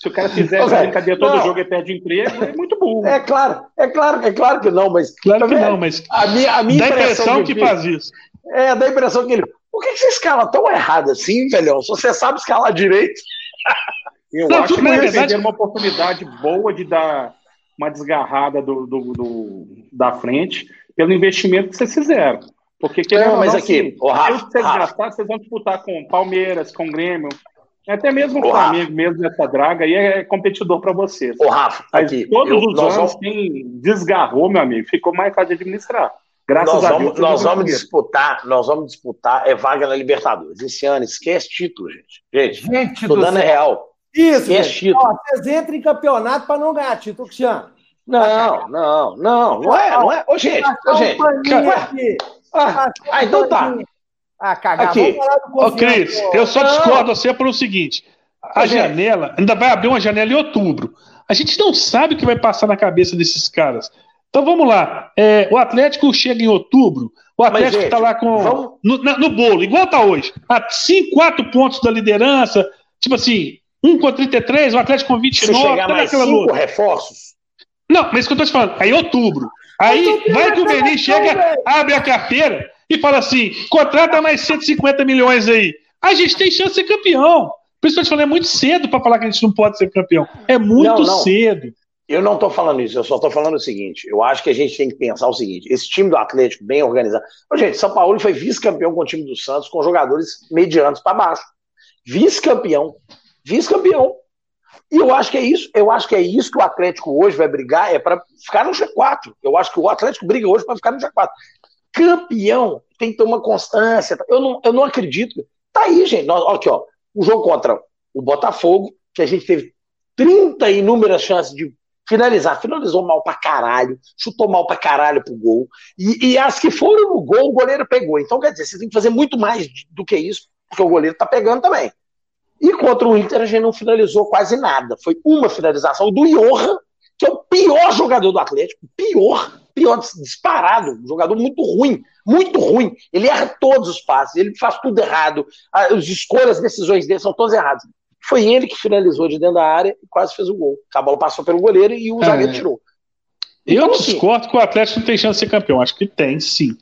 Se o cara fizer essa brincadeira todo não. jogo e perde emprego, é muito burro. É claro, é claro, é claro que não, mas. Claro que não, mas. A minha, a minha dá impressão, impressão que, que faz isso. É, dá a impressão que ele. Por que você escala tão errado assim, velhão? Se você sabe escalar direito. Eu não, acho que eles verdade... uma oportunidade boa de dar uma desgarrada do, do, do, da frente pelo investimento que vocês fizeram. Porque querendo não, mas não, aqui, assim, o Rafa, vocês Rafa. vocês vão disputar com Palmeiras, com Grêmio, até mesmo o Flamengo, mesmo nessa draga, aí é competidor para vocês. O Rafa, Mas aqui, todos eu, os anos, vamos... quem desgarrou, meu amigo, ficou mais fácil de administrar. Graças nós a vamos, Deus. Nós vamos disputar, nós vamos disputar é vaga na Libertadores. Esse ano, esquece título, gente. Gente, gente tô dando real. Isso, Ó, vocês entram em campeonato para não ganhar título, Cristiano. Não, não, não, não é, não é. Ô, gente, ô, gente. Ah, ah, então tá. Ah, cagar. Aqui. Ô, Cris, eu só discordo você por o seguinte: a janela, ainda vai abrir uma janela em outubro. A gente não sabe o que vai passar na cabeça desses caras. Então vamos lá. É, o Atlético chega em outubro. O Atlético está lá com. Vamos... No, no, bolo, igual tá hoje. A 5, 4 pontos da liderança. Tipo assim, um com 33, o Atlético com 29. Se chegar mais cinco luta. reforços. Não, mas isso que eu tô te falando. Aí outubro. Aí vai que o Benin chega, abre a carteira e fala assim: contrata mais 150 milhões aí. A gente tem chance de ser campeão. Por isso que eu te falando, é muito cedo para falar que a gente não pode ser campeão. É muito não, não. cedo. Eu não estou falando isso, eu só estou falando o seguinte: eu acho que a gente tem que pensar o seguinte: esse time do Atlético bem organizado. Ô, gente, São Paulo foi vice-campeão com o time do Santos, com jogadores medianos para baixo. Vice-campeão vice-campeão. E eu acho que é isso, eu acho que é isso que o Atlético hoje vai brigar, é para ficar no G4. Eu acho que o Atlético briga hoje para ficar no G4. Campeão tem que ter uma constância. Eu não, eu não acredito. Tá aí, gente. Nós, aqui, ó. O jogo contra o Botafogo, que a gente teve 30 inúmeras chances de finalizar. Finalizou mal pra caralho, chutou mal pra caralho pro gol. E, e, as que foram no gol, o goleiro pegou. Então, quer dizer, você tem que fazer muito mais do que isso, porque o goleiro tá pegando também. E contra o Inter a gente não finalizou quase nada. Foi uma finalização do Iorra, que é o pior jogador do Atlético, pior, pior disparado, um jogador muito ruim, muito ruim. Ele erra todos os passes, ele faz tudo errado, as escolhas, as decisões dele são todas erradas. Foi ele que finalizou de dentro da área e quase fez o gol. A bola passou pelo goleiro e o é. zagueiro tirou. Então, eu assim, discordo que o Atlético não tem chance de ser campeão. Acho que tem, sim.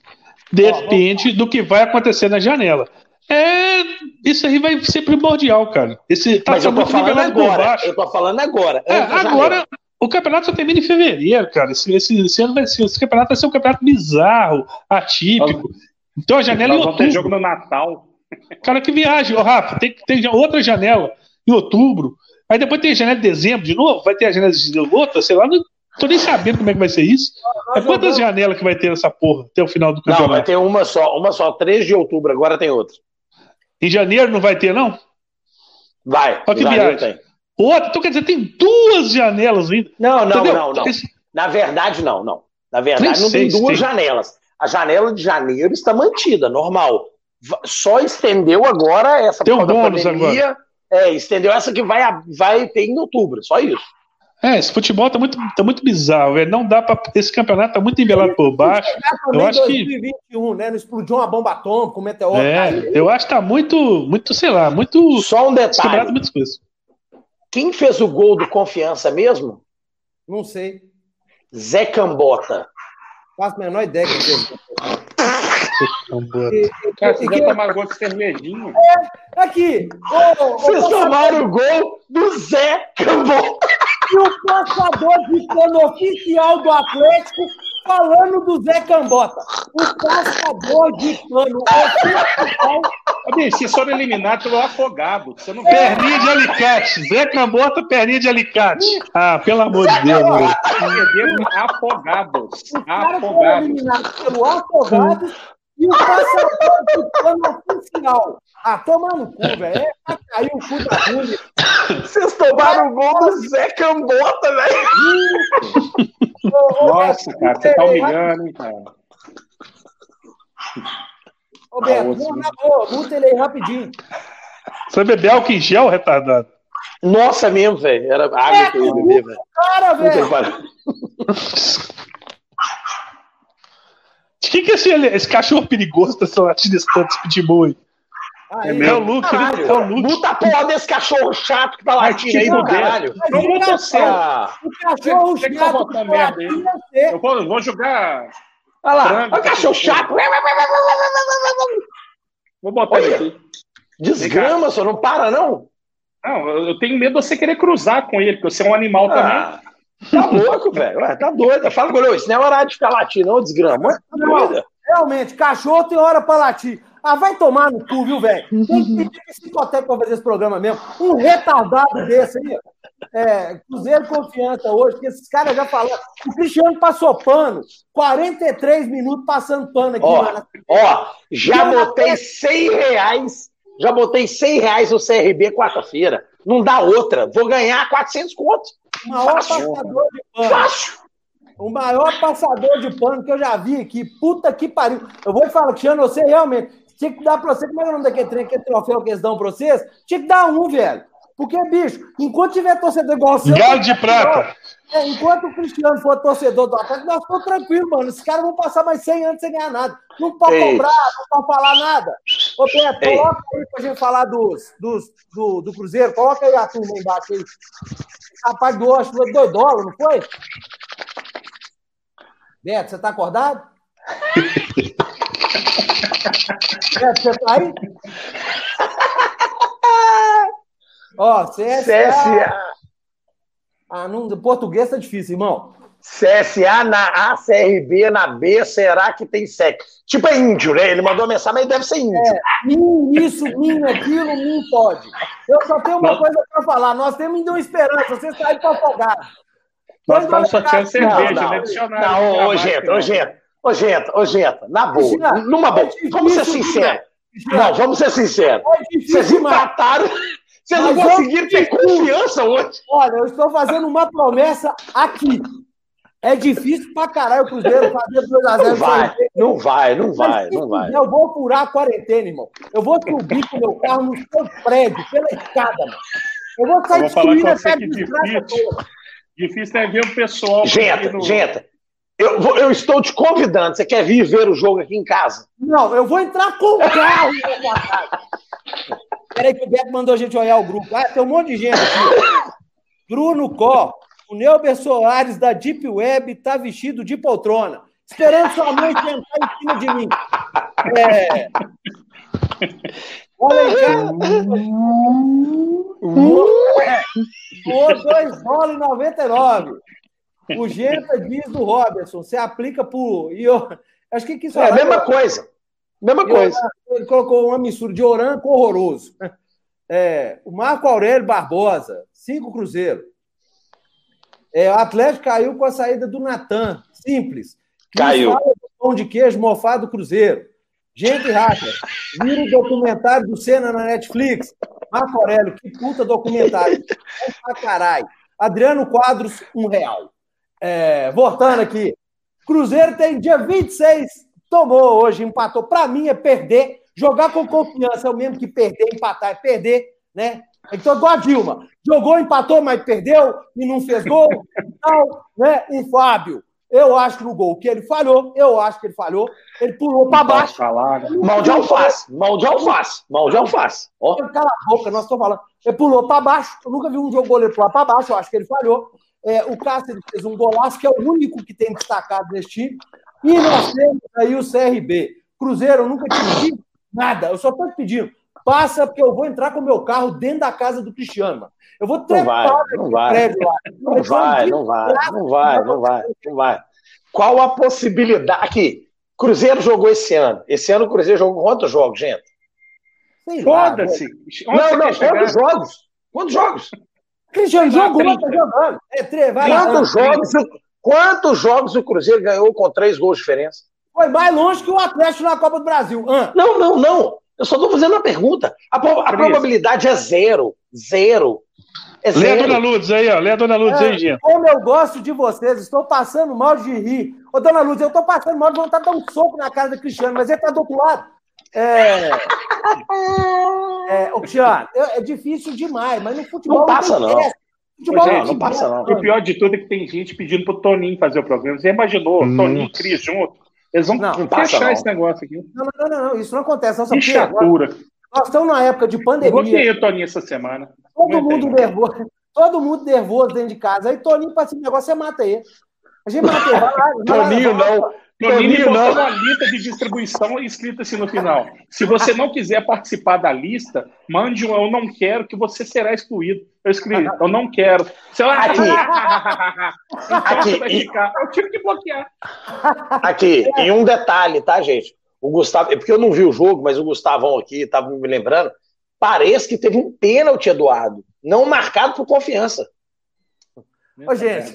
Depende do que vai acontecer na janela. É, isso aí vai ser primordial, cara. Esse, tá Mas eu tô falando agora. Eu tô falando agora. É, agora, o campeonato só termina em fevereiro, cara. Esse, esse, esse, ano vai ser, esse campeonato vai ser um campeonato bizarro, atípico. Então a janela Nós em outubro. Ter jogo no Natal. Cara, que viagem, ô Rafa, tem ter outra janela em outubro. Aí depois tem a janela de dezembro de novo, vai ter a janela de outra, sei lá, não tô nem sabendo como é que vai ser isso. É quantas janelas que vai ter essa porra até o final do campeonato? Não, vai ter uma só, uma só, 3 de outubro, agora tem outra. Em janeiro não vai ter, não? Vai. Olha que viagem. Tem. Outra, então quer dizer, tem duas janelas ainda. Não, não, não, não. Na verdade, não, não. Na verdade, não tem duas tem. janelas. A janela de janeiro está mantida, normal. Só estendeu agora essa tem um bônus pandemia. Agora. É, estendeu essa que vai, vai ter em outubro, só isso. É, esse futebol tá muito, tá muito bizarro, velho. Não dá para Esse campeonato tá muito embelado por baixo. Eu acho 2021, que. né? Não explodiu uma bomba atômica, um meteoro. É, eu acho que tá muito, muito, sei lá, muito. Só um detalhe. Muitas coisas. Quem fez o gol do confiança mesmo? Não sei. Zé Cambota. Faço a menor ideia que fez. Cara, você deve tomar gol de cervejinha. É, aqui. Vocês tomaram o gol do Zé Cambota. E o passador de pano oficial do Atlético falando do Zé Cambota. O passador de pano oficial Bicho, vocês foram eliminados pelo afogado. Você não Perninha de alicate. Zé Cambota, perninha de alicate. Ah, pelo amor de Deus. afogados. Afogados. eliminados pelo Afogados e o passador do plano oficial. Ah, toma no cu, velho. É pra cair o cu da bunda. Vocês tomaram o gol do Zé Cambota, velho. Nossa, cara, você tá humilhando, hein, cara. Ô, Beto, boa, muta ele aí rapidinho. Você bebeu álcool em gel, retardado? Nossa, mesmo, velho. Era água que eu ia beber, velho. Cara, Puta que que, que esse, esse cachorro perigoso tá latindo esse tanto esse pitbull aí? Aí, É o Luke, né? Caralho, É o Luke. Muta a porra desse cachorro chato que tá latindo aí do fuder. caralho. Não tá o seu. Ah, O cachorro chato que merda aí. latia ser. Eu vou, jogar. olha lá, Frango, olha o cachorro chato. Vou botar ele aqui. Desgrama, só não para, não? Não, eu eu tenho medo de você querer cruzar com ele, porque você é um animal também. Tá louco, velho. Tá doido. Fala, goleiro, isso não é horário de ficar latindo, não, desgrama. Tá doida. Realmente, cachorro tem hora pra latir. Ah, vai tomar no cu, viu, velho? Tem que pedir psicoteca pra fazer esse programa mesmo. Um retardado desse aí. É, Cruzeiro Confiança hoje, que esses caras já falaram. O Cristiano passou pano. 43 minutos passando pano aqui, Ó, mano. Ó, já botei 100 reais. Já botei 100 reais no CRB quarta-feira. Não dá outra. Vou ganhar 400 contos. O maior Fácil. passador de pano. Fácil. O maior passador de pano que eu já vi aqui. Puta que pariu. Eu vou te falar, Cristiano, você realmente tinha que dar pra você. Como é que é o nome daquele trem, aquele troféu que eles dão pra vocês? Tinha que dar um, velho. Porque, bicho, enquanto tiver torcedor igual você. Galo de prata. É, enquanto o Cristiano for torcedor do Atlético, nós estamos tranquilos, mano. Esses caras vão passar mais 100 anos sem ganhar nada. Não pode Ei. cobrar, não pode falar nada. Ô, Beto, Ei. coloca aí pra gente falar dos, dos, do, do Cruzeiro. Coloca aí a turma embaixo aí. Rapaz do Oeste foi 2 dólares, não foi? Beto, você tá acordado? Beto, você tá aí? Ó, CSA. CSA, Ah, não, português tá difícil, irmão. CSA na A, CRB na B, será que tem SEC? Tipo é índio, né? Ele mandou mensagem, mas deve ser índio. Mim isso, mim aquilo, mim pode. Eu só tenho uma coisa para falar. Nós temos ainda uma esperança. Você sai para afogar. Nós estamos sorteando cerveja, não, né? não, não, de ô, não. ô, Genta, ô, Genta, ô, Genta, na boa, Cristina, numa boa, é vamos ser sinceros. Não, vamos ser sinceros. É Vocês demais. Vocês não Mas eu conseguiram ter confiança hoje. Olha, eu estou fazendo uma promessa aqui. É difícil pra caralho o Cruzeiro fazer 2x0. Não vai, não vai, não vai, não vai. Eu vou furar a quarentena, irmão. Eu vou subir com o meu carro no seu prédio, pela escada, mano. Eu vou Eu sair vou falar com destruindo você essa desgraça difícil. toda. Difícil é ver o pessoal. Genta, no- Genta, eu, vou- eu estou te convidando. Você quer vir ver o jogo aqui em casa? Não, eu vou entrar com o carro casa. Peraí que o Beto mandou a gente olhar o grupo. Ah, tem um monte de gente aqui. Bruno Có, o Neuber Soares da Deep Web tá vestido de poltrona, esperando sua mãe sentar em cima de mim. É... Olha aí, cara. Pô, 2 dólares e 99. O Genta diz do Robertson, você aplica por... Eu... Acho que quis É a mesma coisa. Mesma coisa. ele colocou uma mistura de Oran com horroroso. É, o Marco Aurélio Barbosa, cinco Cruzeiro. É, o Atlético caiu com a saída do Natan. Simples. Caiu. Pão de queijo mofado do Cruzeiro. Gente hacker. Vira o documentário do Senna na Netflix. Marco Aurélio, que puta documentário. É pra caralho. Adriano Quadros, um real. É, voltando aqui. Cruzeiro tem dia 26, tomou hoje, empatou. Para mim é perder. Jogar com confiança é o mesmo que perder, empatar é perder, né? Então, igual a Dilma. Jogou, empatou, mas perdeu e não fez gol. Então, né? O Fábio, eu acho que no gol que ele falhou, eu acho que ele falhou. Ele pulou para baixo. falar, né? Mão de alface, mão de alface, mão de alface. Ó, Cala a boca, nós estamos falando. Ele pulou para baixo. Eu nunca vi um jogo goleiro pular para baixo, eu acho que ele falhou. É, o Cássio fez um golaço, que é o único que tem destacado nesse time. E nós temos aí o CRB. Cruzeiro, eu nunca te pedi nada. Eu só estou te pedindo. Passa, porque eu vou entrar com o meu carro dentro da casa do Cristiano, mano. Eu vou Não trepar vai, não vai. prédio lá. não Mas vai, não vai, não vai, não vai, não vai. Qual a possibilidade? Aqui, Cruzeiro jogou esse ano. Esse ano o Cruzeiro jogou quantos jogos, gente? Foda-se. Não, não, quantos jogos? Quantos jogos? Cristiano jogou, tá jogando. É, vai quantos, jogos, quantos jogos o Cruzeiro ganhou com três gols de diferença? Foi mais longe que o Atlético na Copa do Brasil. Ah. Não, não, não. Eu só estou fazendo uma pergunta. A, a probabilidade é zero. Zero. É Lê a Dona Lourdes aí, ó. Lê a Dona Lourdes é, aí, gente. Como eu gosto de vocês, estou passando mal de rir. Ô, Dona Lourdes, eu estou passando mal de vontade de dar um soco na cara do Cristiano, mas ele está do outro lado. É. é, ô, Cristiano, é, é difícil demais, mas no futebol. Não passa, não. Futebol não, não passa, não. O pior de tudo é que tem gente pedindo pro Toninho fazer o programa. Você imaginou, hum. Toninho e Cris junto? Eles vão não, fechar não. esse negócio aqui. Não, não, não, não, isso não acontece. Não, que chatura. Nós estamos numa época de pandemia. Eu bloqueei o Toninho essa semana. Todo mundo nervoso. Todo mundo nervoso dentro de casa. Aí Toninho, para esse negócio, você mata ele. A gente mata ele. Vai lá, Toninho não. Toninho não. uma lista de distribuição escrita assim no final. Se você não quiser participar da lista, mande um eu não quero que você será excluído. Eu escrevi, eu não quero. Sei lá, aqui. aqui. Eu tive que bloquear. Aqui, em um detalhe, tá, gente? O Gustavo, é porque eu não vi o jogo, mas o Gustavão aqui estava me lembrando. Parece que teve um pênalti, Eduardo, não marcado por confiança. Ô, gente,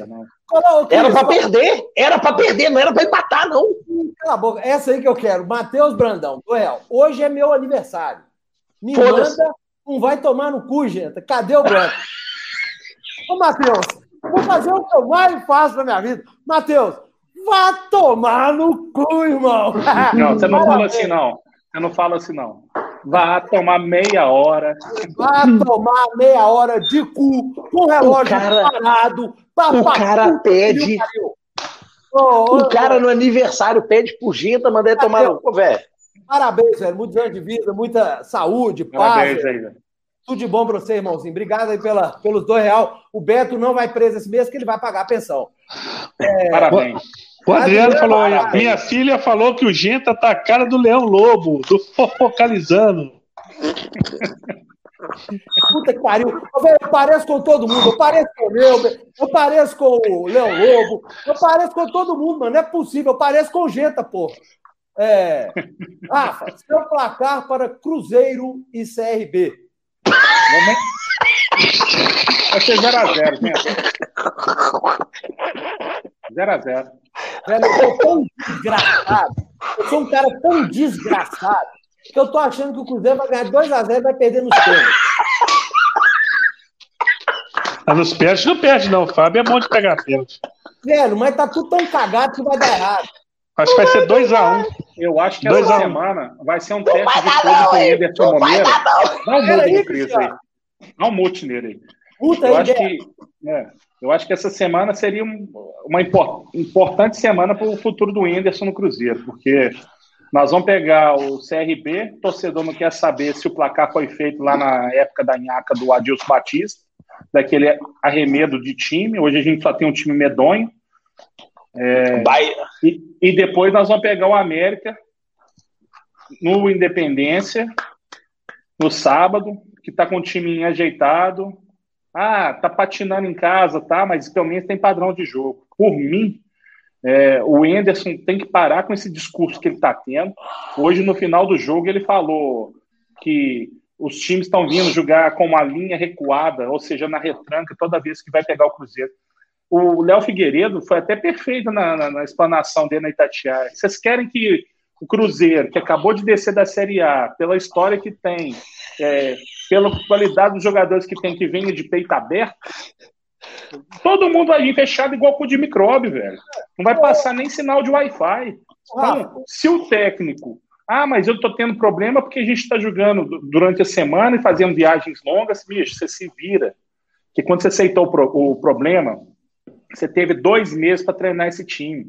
era para perder, era para perder, não era para empatar, não. Cala a boca, essa aí que eu quero. Matheus Brandão, do Real. Hoje é meu aniversário. Me manda, não vai tomar no cu, gente. Cadê o branco? Ô, Matheus, vou fazer o que eu mais faço na minha vida. Matheus, vá tomar no cu, irmão. Não, você não fala assim, não. Você não fala assim, não. Vá tomar meia hora. Vá tomar meia hora de cu com o relógio o cara, parado. o cara pede. Oh, o cara no aniversário pede por genta, manda ele tomar no cu, velho. Parabéns, velho. Muitos anos de vida, muita saúde, Parabéns, paz. Aí, velho. Tudo de bom para você, irmãozinho. Obrigado aí pela, pelos dois real. O Beto não vai preso esse mês, que ele vai pagar a pensão. É... Parabéns. O Adriano falou, minha filha falou que o Genta tá a cara do Leão Lobo, do focalizando. Puta que pariu. Eu pareço com todo mundo. Eu pareço com o meu, eu pareço com o Leão Lobo, eu pareço com todo mundo, mano. Não é possível. Eu pareço com o Genta, pô. É... Rafa, seu placar para Cruzeiro e CRB. Vai ser 0x0, 0x0. Velho, eu sou tão desgraçado. Eu sou um cara tão desgraçado que eu tô achando que o Cruzeiro vai ganhar 2x0 e vai perder nos pênaltis. Ah, nos pênaltis não perde, não. O Fábio é bom de pegar pênalti. Velho, mas tá tudo tão cagado que vai dar errado. Acho que vai ser 2x1. Um. Eu acho que essa semana vai ser um teste de fogo com o Ederson Moreira. Dá um mute no Cris aí. Dá um mute nele aí. Puta eu acho que, é, eu acho que essa semana seria uma importante semana para o futuro do Whindersson no Cruzeiro, porque nós vamos pegar o CRB, o torcedor não quer saber se o placar foi feito lá na época da nhaca do Adilson Batista, daquele arremedo de time. Hoje a gente só tem um time medonho. É, e, e, depois nós vamos pegar o América no Independência, no sábado, que está com o time ajeitado, ah, tá patinando em casa, tá, mas pelo menos tem padrão de jogo. Por mim, é, o Enderson tem que parar com esse discurso que ele está tendo. Hoje, no final do jogo, ele falou que os times estão vindo jogar com uma linha recuada, ou seja, na retranca, toda vez que vai pegar o Cruzeiro. O Léo Figueiredo foi até perfeito na, na, na explanação dele na Itatiaia. Vocês querem que o Cruzeiro, que acabou de descer da Série A, pela história que tem, é, pela qualidade dos jogadores que tem, que venha de peito aberto, todo mundo ali fechado igual com de micróbio, velho. Não vai passar nem sinal de Wi-Fi. Então, se o técnico. Ah, mas eu tô tendo problema porque a gente está jogando durante a semana e fazendo viagens longas, bicho, você se vira. Que quando você aceitou o, pro, o problema, você teve dois meses para treinar esse time.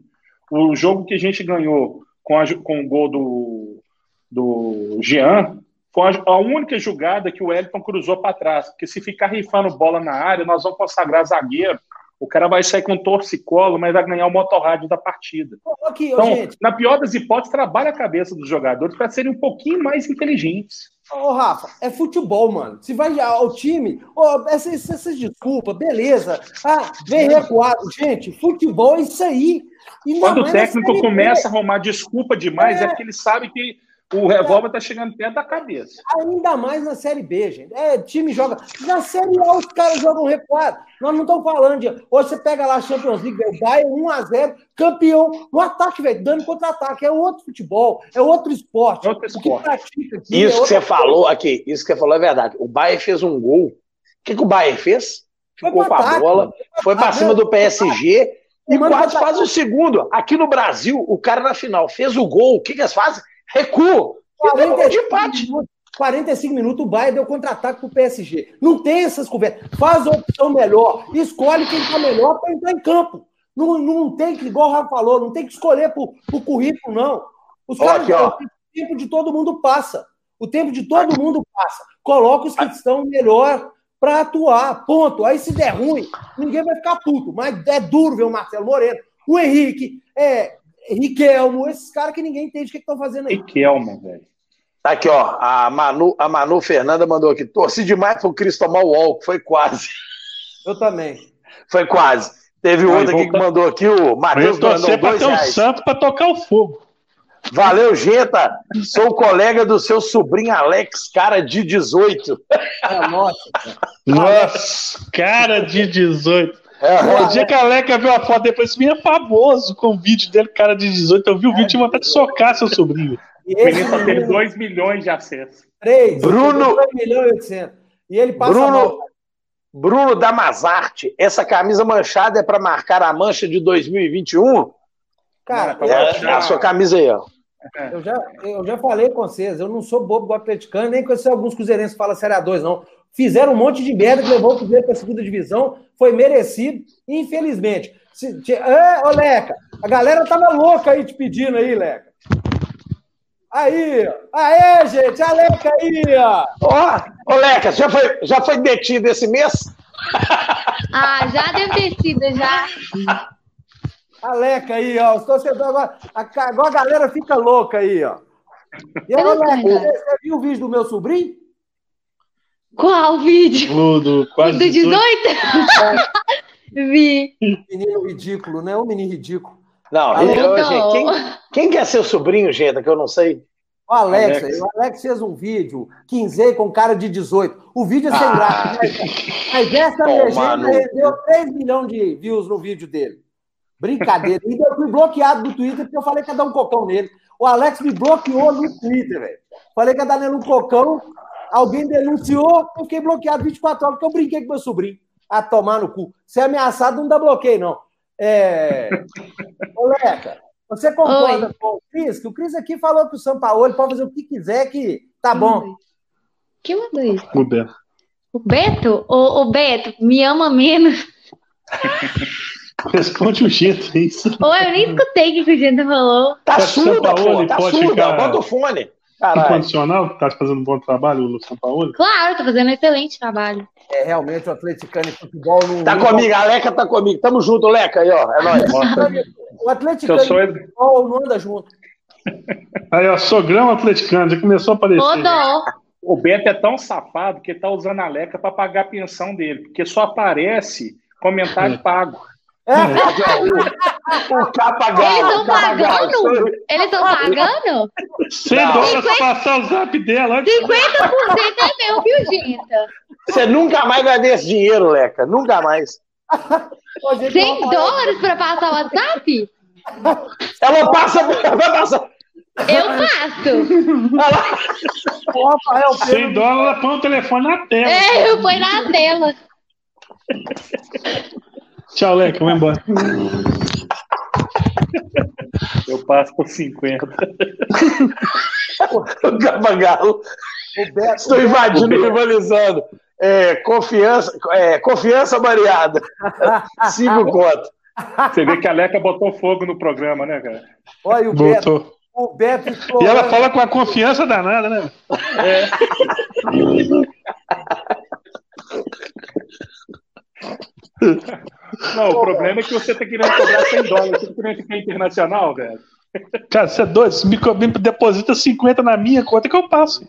O jogo que a gente ganhou com, a, com o gol do, do Jean, foi a única jogada que o Wellington cruzou para trás. Porque se ficar rifando bola na área, nós vamos consagrar zagueiro. O cara vai sair com torcicolo, mas vai ganhar o motorrádio da partida. Então, gente. na pior das hipóteses, trabalha a cabeça dos jogadores para serem um pouquinho mais inteligentes. Ô, Rafa, é futebol, mano. Se vai ao time, oh, essas, essas desculpas, beleza. Ah, vem recuado. Gente, futebol é isso aí. Quando o técnico começa a arrumar desculpa demais, é, é porque ele sabe que o revólver tá chegando perto da cabeça. Ainda mais na Série B, gente. É, time joga. Na Série A, os caras jogam recuado. Nós não estamos falando de. Hoje você pega lá a Champions League, o Bayern 1x0, campeão, no ataque, velho, dando contra-ataque. É outro futebol, é outro esporte. Outro esporte. Aqui, isso é que você falou aqui, isso que você falou é verdade. O Bayern fez um gol. O que, que o Bayern fez? Ficou com a ataque, bola, foi para cima do PSG e quase faz o segundo. Aqui no Brasil, o cara na final fez o gol. O que, que eles fazem? Recuo. 45 de empate. Minutos, 45 minutos, o Bayern deu contra-ataque pro PSG. Não tem essas conversas. Faz a opção melhor. Escolhe quem tá melhor para entrar em campo. Não, não tem que, igual o Rafa falou, não tem que escolher pro, pro currículo, não. Os caras, aqui, o tempo de todo mundo passa. O tempo de todo mundo passa. Coloca os que estão melhor para atuar. Ponto. Aí se der ruim, ninguém vai ficar puto. Mas é duro ver o Marcelo Moreno, o Henrique, é, Riquelmo, esses caras que ninguém entende o que estão fazendo aí. Riquelmo, velho. Tá aqui, ó. A Manu, a Manu Fernanda mandou aqui. Torci demais pro Cris tomar o walk. Foi quase. Eu também. Foi quase. Teve outro aqui que mandou aqui, o Matheus mandou dois ter reais. o santo para tocar o fogo. Valeu, Genta. Sou colega do seu sobrinho Alex, cara de 18. É, nossa. Nossa, cara de 18. É, o dia que a Leca viu a foto depois, vinha famoso com o vídeo dele, cara de 18. Eu vi o vídeo e vontade de socar seu sobrinho. O menino só teve 2 milhões de acessos. 3. Bruno. 2 milhões e 800. E ele passa Bruno, Bruno Damazarte, essa camisa manchada é para marcar a mancha de 2021? Cara, é, é a sua camisa aí, ó. Eu já, eu já falei com vocês, eu não sou bobo igual atleticano, nem com esses alguns cruzeirenses que falam Série A2, não. Fizeram um monte de merda que levou o Cruzeiro para a segunda divisão, foi merecido, infelizmente. Se, te, é, ô Leca, a galera tava louca aí te pedindo aí, Leca. Aí, aê, gente, a Leca aí, ó. Ó, ô Leca, já foi, já foi detido esse mês? Ah, já deve ter sido, já. A Leca aí, ó. Os torcedores agora. Agora a galera fica louca aí, ó. E aí, Leca, você, você viu o vídeo do meu sobrinho? Qual vídeo? O do quase do 18? Vi. Menino ridículo, né? Um menino ridículo. Não, ah, eu, gente, quem, quem quer ser o sobrinho, gente, que eu não sei? O Alex, Alex. o Alex fez um vídeo, 15 com cara de 18. O vídeo é sem ah. graça, mas, mas essa Pô, legenda rendeu 3 milhões de views no vídeo dele. Brincadeira. E eu fui bloqueado do Twitter porque eu falei que ia dar um cocão nele. O Alex me bloqueou no Twitter, velho. Falei que ia dar nele um cocão, alguém denunciou, eu fiquei bloqueado 24 horas, porque eu brinquei com meu sobrinho. A tomar no cu. Ser ameaçado não dá bloqueio, não. É... Ô, Leca, você concorda Oi. com o Cris? Que o Cris aqui falou que o São Paulo pode fazer o que quiser, que tá bom. Quem mandou isso? O Beto. O Beto? O, o Beto, me ama menos. Responde o Gento, é isso. Ô, eu nem escutei o que o Gento falou. Tá surda, pô, tá surda. Bota o fone. Caralho. Incondicional? Tá fazendo um bom trabalho o São Paulo? Claro, tá fazendo um excelente trabalho. É, realmente, o atleticano em futebol não. Tá comigo, a Leca tá comigo. Tamo junto, Leca, aí, ó. É nóis. O atleticano sou... em futebol não anda junto. Aí, ó, sogrão atleticano, já começou a aparecer. Rodou. O Beto é tão safado que tá usando a Leca para pagar a pensão dele, porque só aparece comentário é. pago. o capa Eles estão pagando? Eles estão pagando? 100 dólares pra passar o zap dela. 50% é meu, viu, Ginta? Você nunca mais vai ver esse dinheiro, Leca. Nunca mais. 100 dólares pra passar o WhatsApp? Ela passa, vai passar. Eu faço. Ela... 100 dólares, ela põe o telefone na tela. É, eu ponho na tela. Tchau, Leca, vamos embora. Eu passo por 50. o Gabagalo. Estou invadindo e rivalizando. É, confiança, é, confiança variada. Cinco contas. Você vê que a Leca botou fogo no programa, né, cara? Olha o botou. Beto. O Beto E ela fala com a confiança danada, né? É. Não, o problema é que você tá querendo cobrar 100 dólares. Você tá querendo ficar internacional, velho. Cara, você é doido? Se me, me deposita 50 na minha conta que eu passo.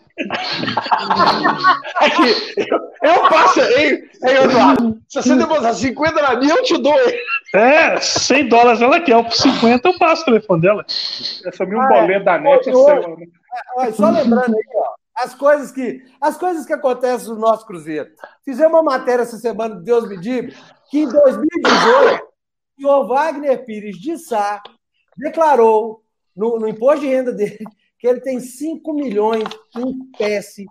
É que eu, eu passo, hein, hein, Eduardo? Se você depositar 50 na minha, eu te dou. Hein? É, 100 dólares ela quer, 50 eu passo o telefone dela. Eu sumi um ah, boleto da net. Hoje, Olha, só lembrando aí, ó, as coisas que as coisas que acontecem no nosso Cruzeiro. Fizemos uma matéria essa semana, Deus me diga, que em 2018, o senhor Wagner Pires de Sá declarou no, no imposto de renda dele que ele tem 5 milhões em espécie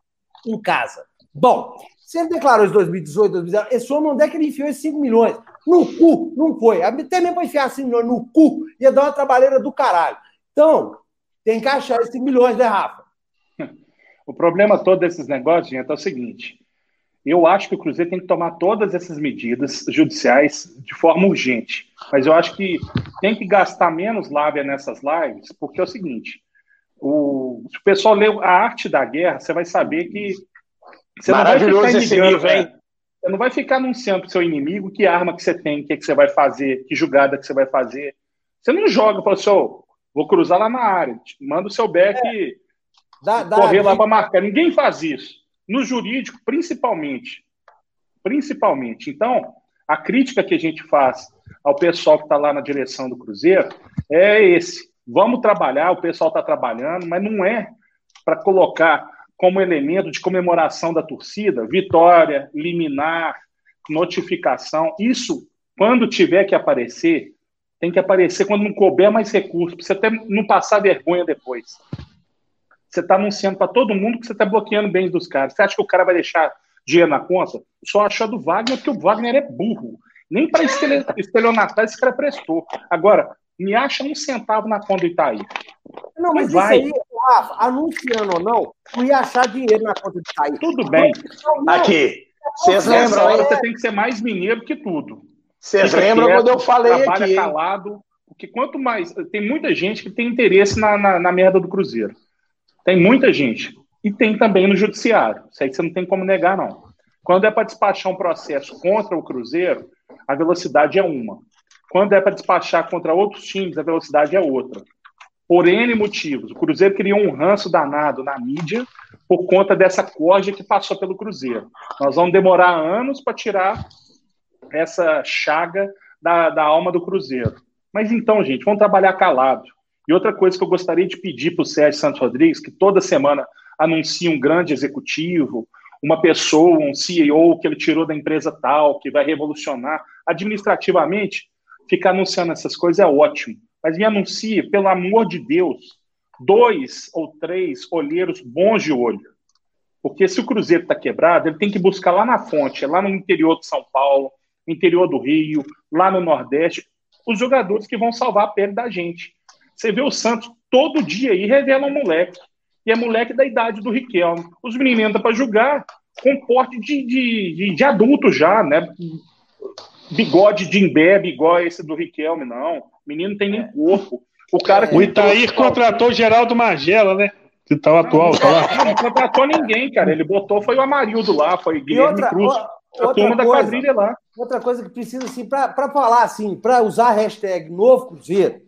em casa. Bom, se ele declarou em 2018, 2019, esse homem, onde é que ele enfiou esses 5 milhões? No cu, não foi. Até mesmo para enfiar 5 milhões no cu, ia dar uma trabalheira do caralho. Então, tem que achar esses milhões, né, Rafa? O problema todo desses negócios, gente, é o seguinte: eu acho que o Cruzeiro tem que tomar todas essas medidas judiciais de forma urgente. Mas eu acho que tem que gastar menos lábia nessas lives, porque é o seguinte: o, se o pessoal leu A Arte da Guerra, você vai saber que. Você Maravilhoso não vai esse livro, hein? Você não vai ficar anunciando para seu inimigo que arma que você tem, o que, que você vai fazer, que jogada que você vai fazer. Você não joga, fala assim, oh, vou cruzar lá na área, manda o seu back. É Dá, dá, correr lá para marcar. Ninguém faz isso. No jurídico, principalmente. Principalmente. Então, a crítica que a gente faz ao pessoal que está lá na direção do Cruzeiro é esse. Vamos trabalhar, o pessoal está trabalhando, mas não é para colocar como elemento de comemoração da torcida vitória, liminar, notificação. Isso, quando tiver que aparecer, tem que aparecer quando não couber mais recursos, para você até não passar vergonha depois. Você está anunciando para todo mundo que você está bloqueando bens dos caras. Você acha que o cara vai deixar dinheiro na conta? Só achou do Wagner porque o Wagner é burro. Nem para estelionatar esse cara prestou. Agora, me acha um centavo na conta do Itaí. Não, mas vai. isso aí, Rafa, anunciando ou não, tu ia achar dinheiro na conta do Itaí. Tudo bem. Não, Aqui, vocês lembram? Hora, Você tem que ser mais mineiro que tudo. Vocês lembram quieto, quando eu falei trabalha aqui? Trabalha calado. Porque quanto mais. Tem muita gente que tem interesse na, na, na merda do Cruzeiro. Tem muita gente. E tem também no judiciário. Isso aí você não tem como negar, não. Quando é para despachar um processo contra o Cruzeiro, a velocidade é uma. Quando é para despachar contra outros times, a velocidade é outra. Por N motivos. O Cruzeiro criou um ranço danado na mídia por conta dessa corda que passou pelo Cruzeiro. Nós vamos demorar anos para tirar essa chaga da, da alma do Cruzeiro. Mas então, gente, vamos trabalhar calado. E outra coisa que eu gostaria de pedir para o Sérgio Santos Rodrigues, que toda semana anuncia um grande executivo, uma pessoa, um CEO que ele tirou da empresa tal, que vai revolucionar. Administrativamente, ficar anunciando essas coisas é ótimo. Mas me anuncie, pelo amor de Deus, dois ou três olheiros bons de olho. Porque se o Cruzeiro está quebrado, ele tem que buscar lá na fonte, lá no interior de São Paulo, interior do Rio, lá no Nordeste, os jogadores que vão salvar a pele da gente. Você vê o Santos todo dia aí revela um moleque. E é moleque da idade do Riquelme. Os meninos entram para jogar com porte de, de, de, de, adulto já, né? Bigode de imbebe igual esse do Riquelme, não. O menino tem nem corpo. O cara que. O Itair contratou Geraldo Magela, né? Que tá o atual, tá lá. Não, não contratou ninguém, cara. Ele botou, foi o Amarildo lá, foi Guilherme outra, Cruz. a turma da quadrilha lá. Outra coisa que precisa, assim, para falar assim, para usar a hashtag Novo Cruzeiro,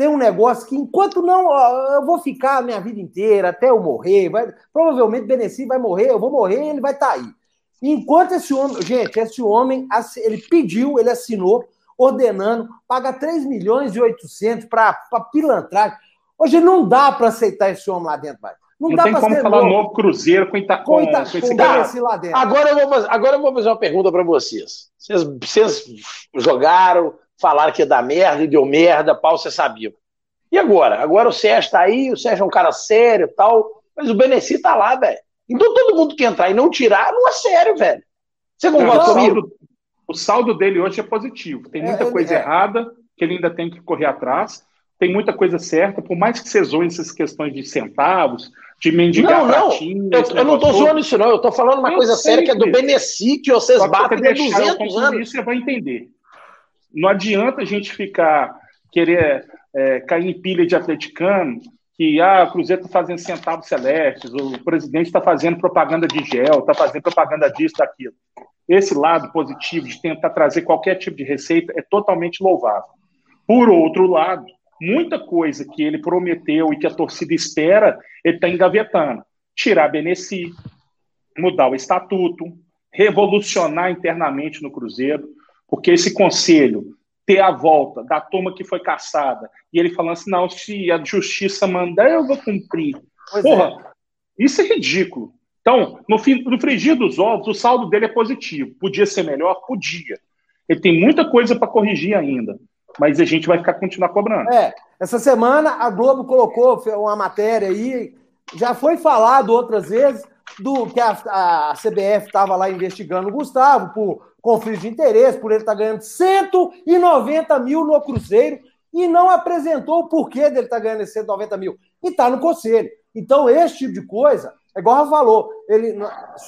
tem um negócio que, enquanto não, eu vou ficar a minha vida inteira, até eu morrer, vai, provavelmente Beneci vai morrer, eu vou morrer ele vai estar tá aí. Enquanto esse homem, gente, esse homem, ele pediu, ele assinou, ordenando, paga 3 milhões e 800 para pilantragem. Hoje não dá para aceitar esse homem lá dentro, vai. Não, não tem como falar novo, novo Cruzeiro com, Ita, com, Ita, com esse cara. Lá dentro. Agora eu, vou, agora eu vou fazer uma pergunta para vocês. vocês. Vocês jogaram, falaram que ia dar merda e deu merda, pau, você sabia. E agora? Agora o Sérgio está aí, o Sérgio é um cara sério e tal, mas o Beneci está lá, velho. Então todo mundo que entrar e não tirar, não é sério, velho. Você concorda não, comigo? O saldo, o saldo dele hoje é positivo. Tem muita é, coisa é. errada que ele ainda tem que correr atrás. Tem muita coisa certa, por mais que você zoe essas questões de centavos, de mendigar Não, não, eu, eu não tô zoando isso, não. Eu tô falando uma eu coisa séria que é do Beneci, que vocês batem há 200 anos. Isso você vai entender. Não adianta a gente ficar querer é, cair em pilha de atleticano, que ah, o Cruzeiro está fazendo centavos celestes, o presidente está fazendo propaganda de gel, está fazendo propaganda disso, daquilo. Esse lado positivo de tentar trazer qualquer tipo de receita é totalmente louvável. Por outro lado, muita coisa que ele prometeu e que a torcida espera, ele está engavetando. Tirar Beneci, mudar o estatuto, revolucionar internamente no Cruzeiro, porque esse conselho ter a volta da turma que foi caçada e ele falando assim: não, se a justiça mandar, eu vou cumprir. Pois Porra, isso é ridículo. Então, no, fim, no frigir dos ovos, o saldo dele é positivo. Podia ser melhor? Podia. Ele tem muita coisa para corrigir ainda. Mas a gente vai ficar continuar cobrando. É, essa semana a Globo colocou uma matéria aí, já foi falado outras vezes, do que a, a CBF estava lá investigando o Gustavo por conflito de interesse, por ele estar ganhando 190 mil no Cruzeiro e não apresentou o porquê dele estar ganhando esses 190 mil. E está no conselho. Então, esse tipo de coisa, é igual a falou, ele,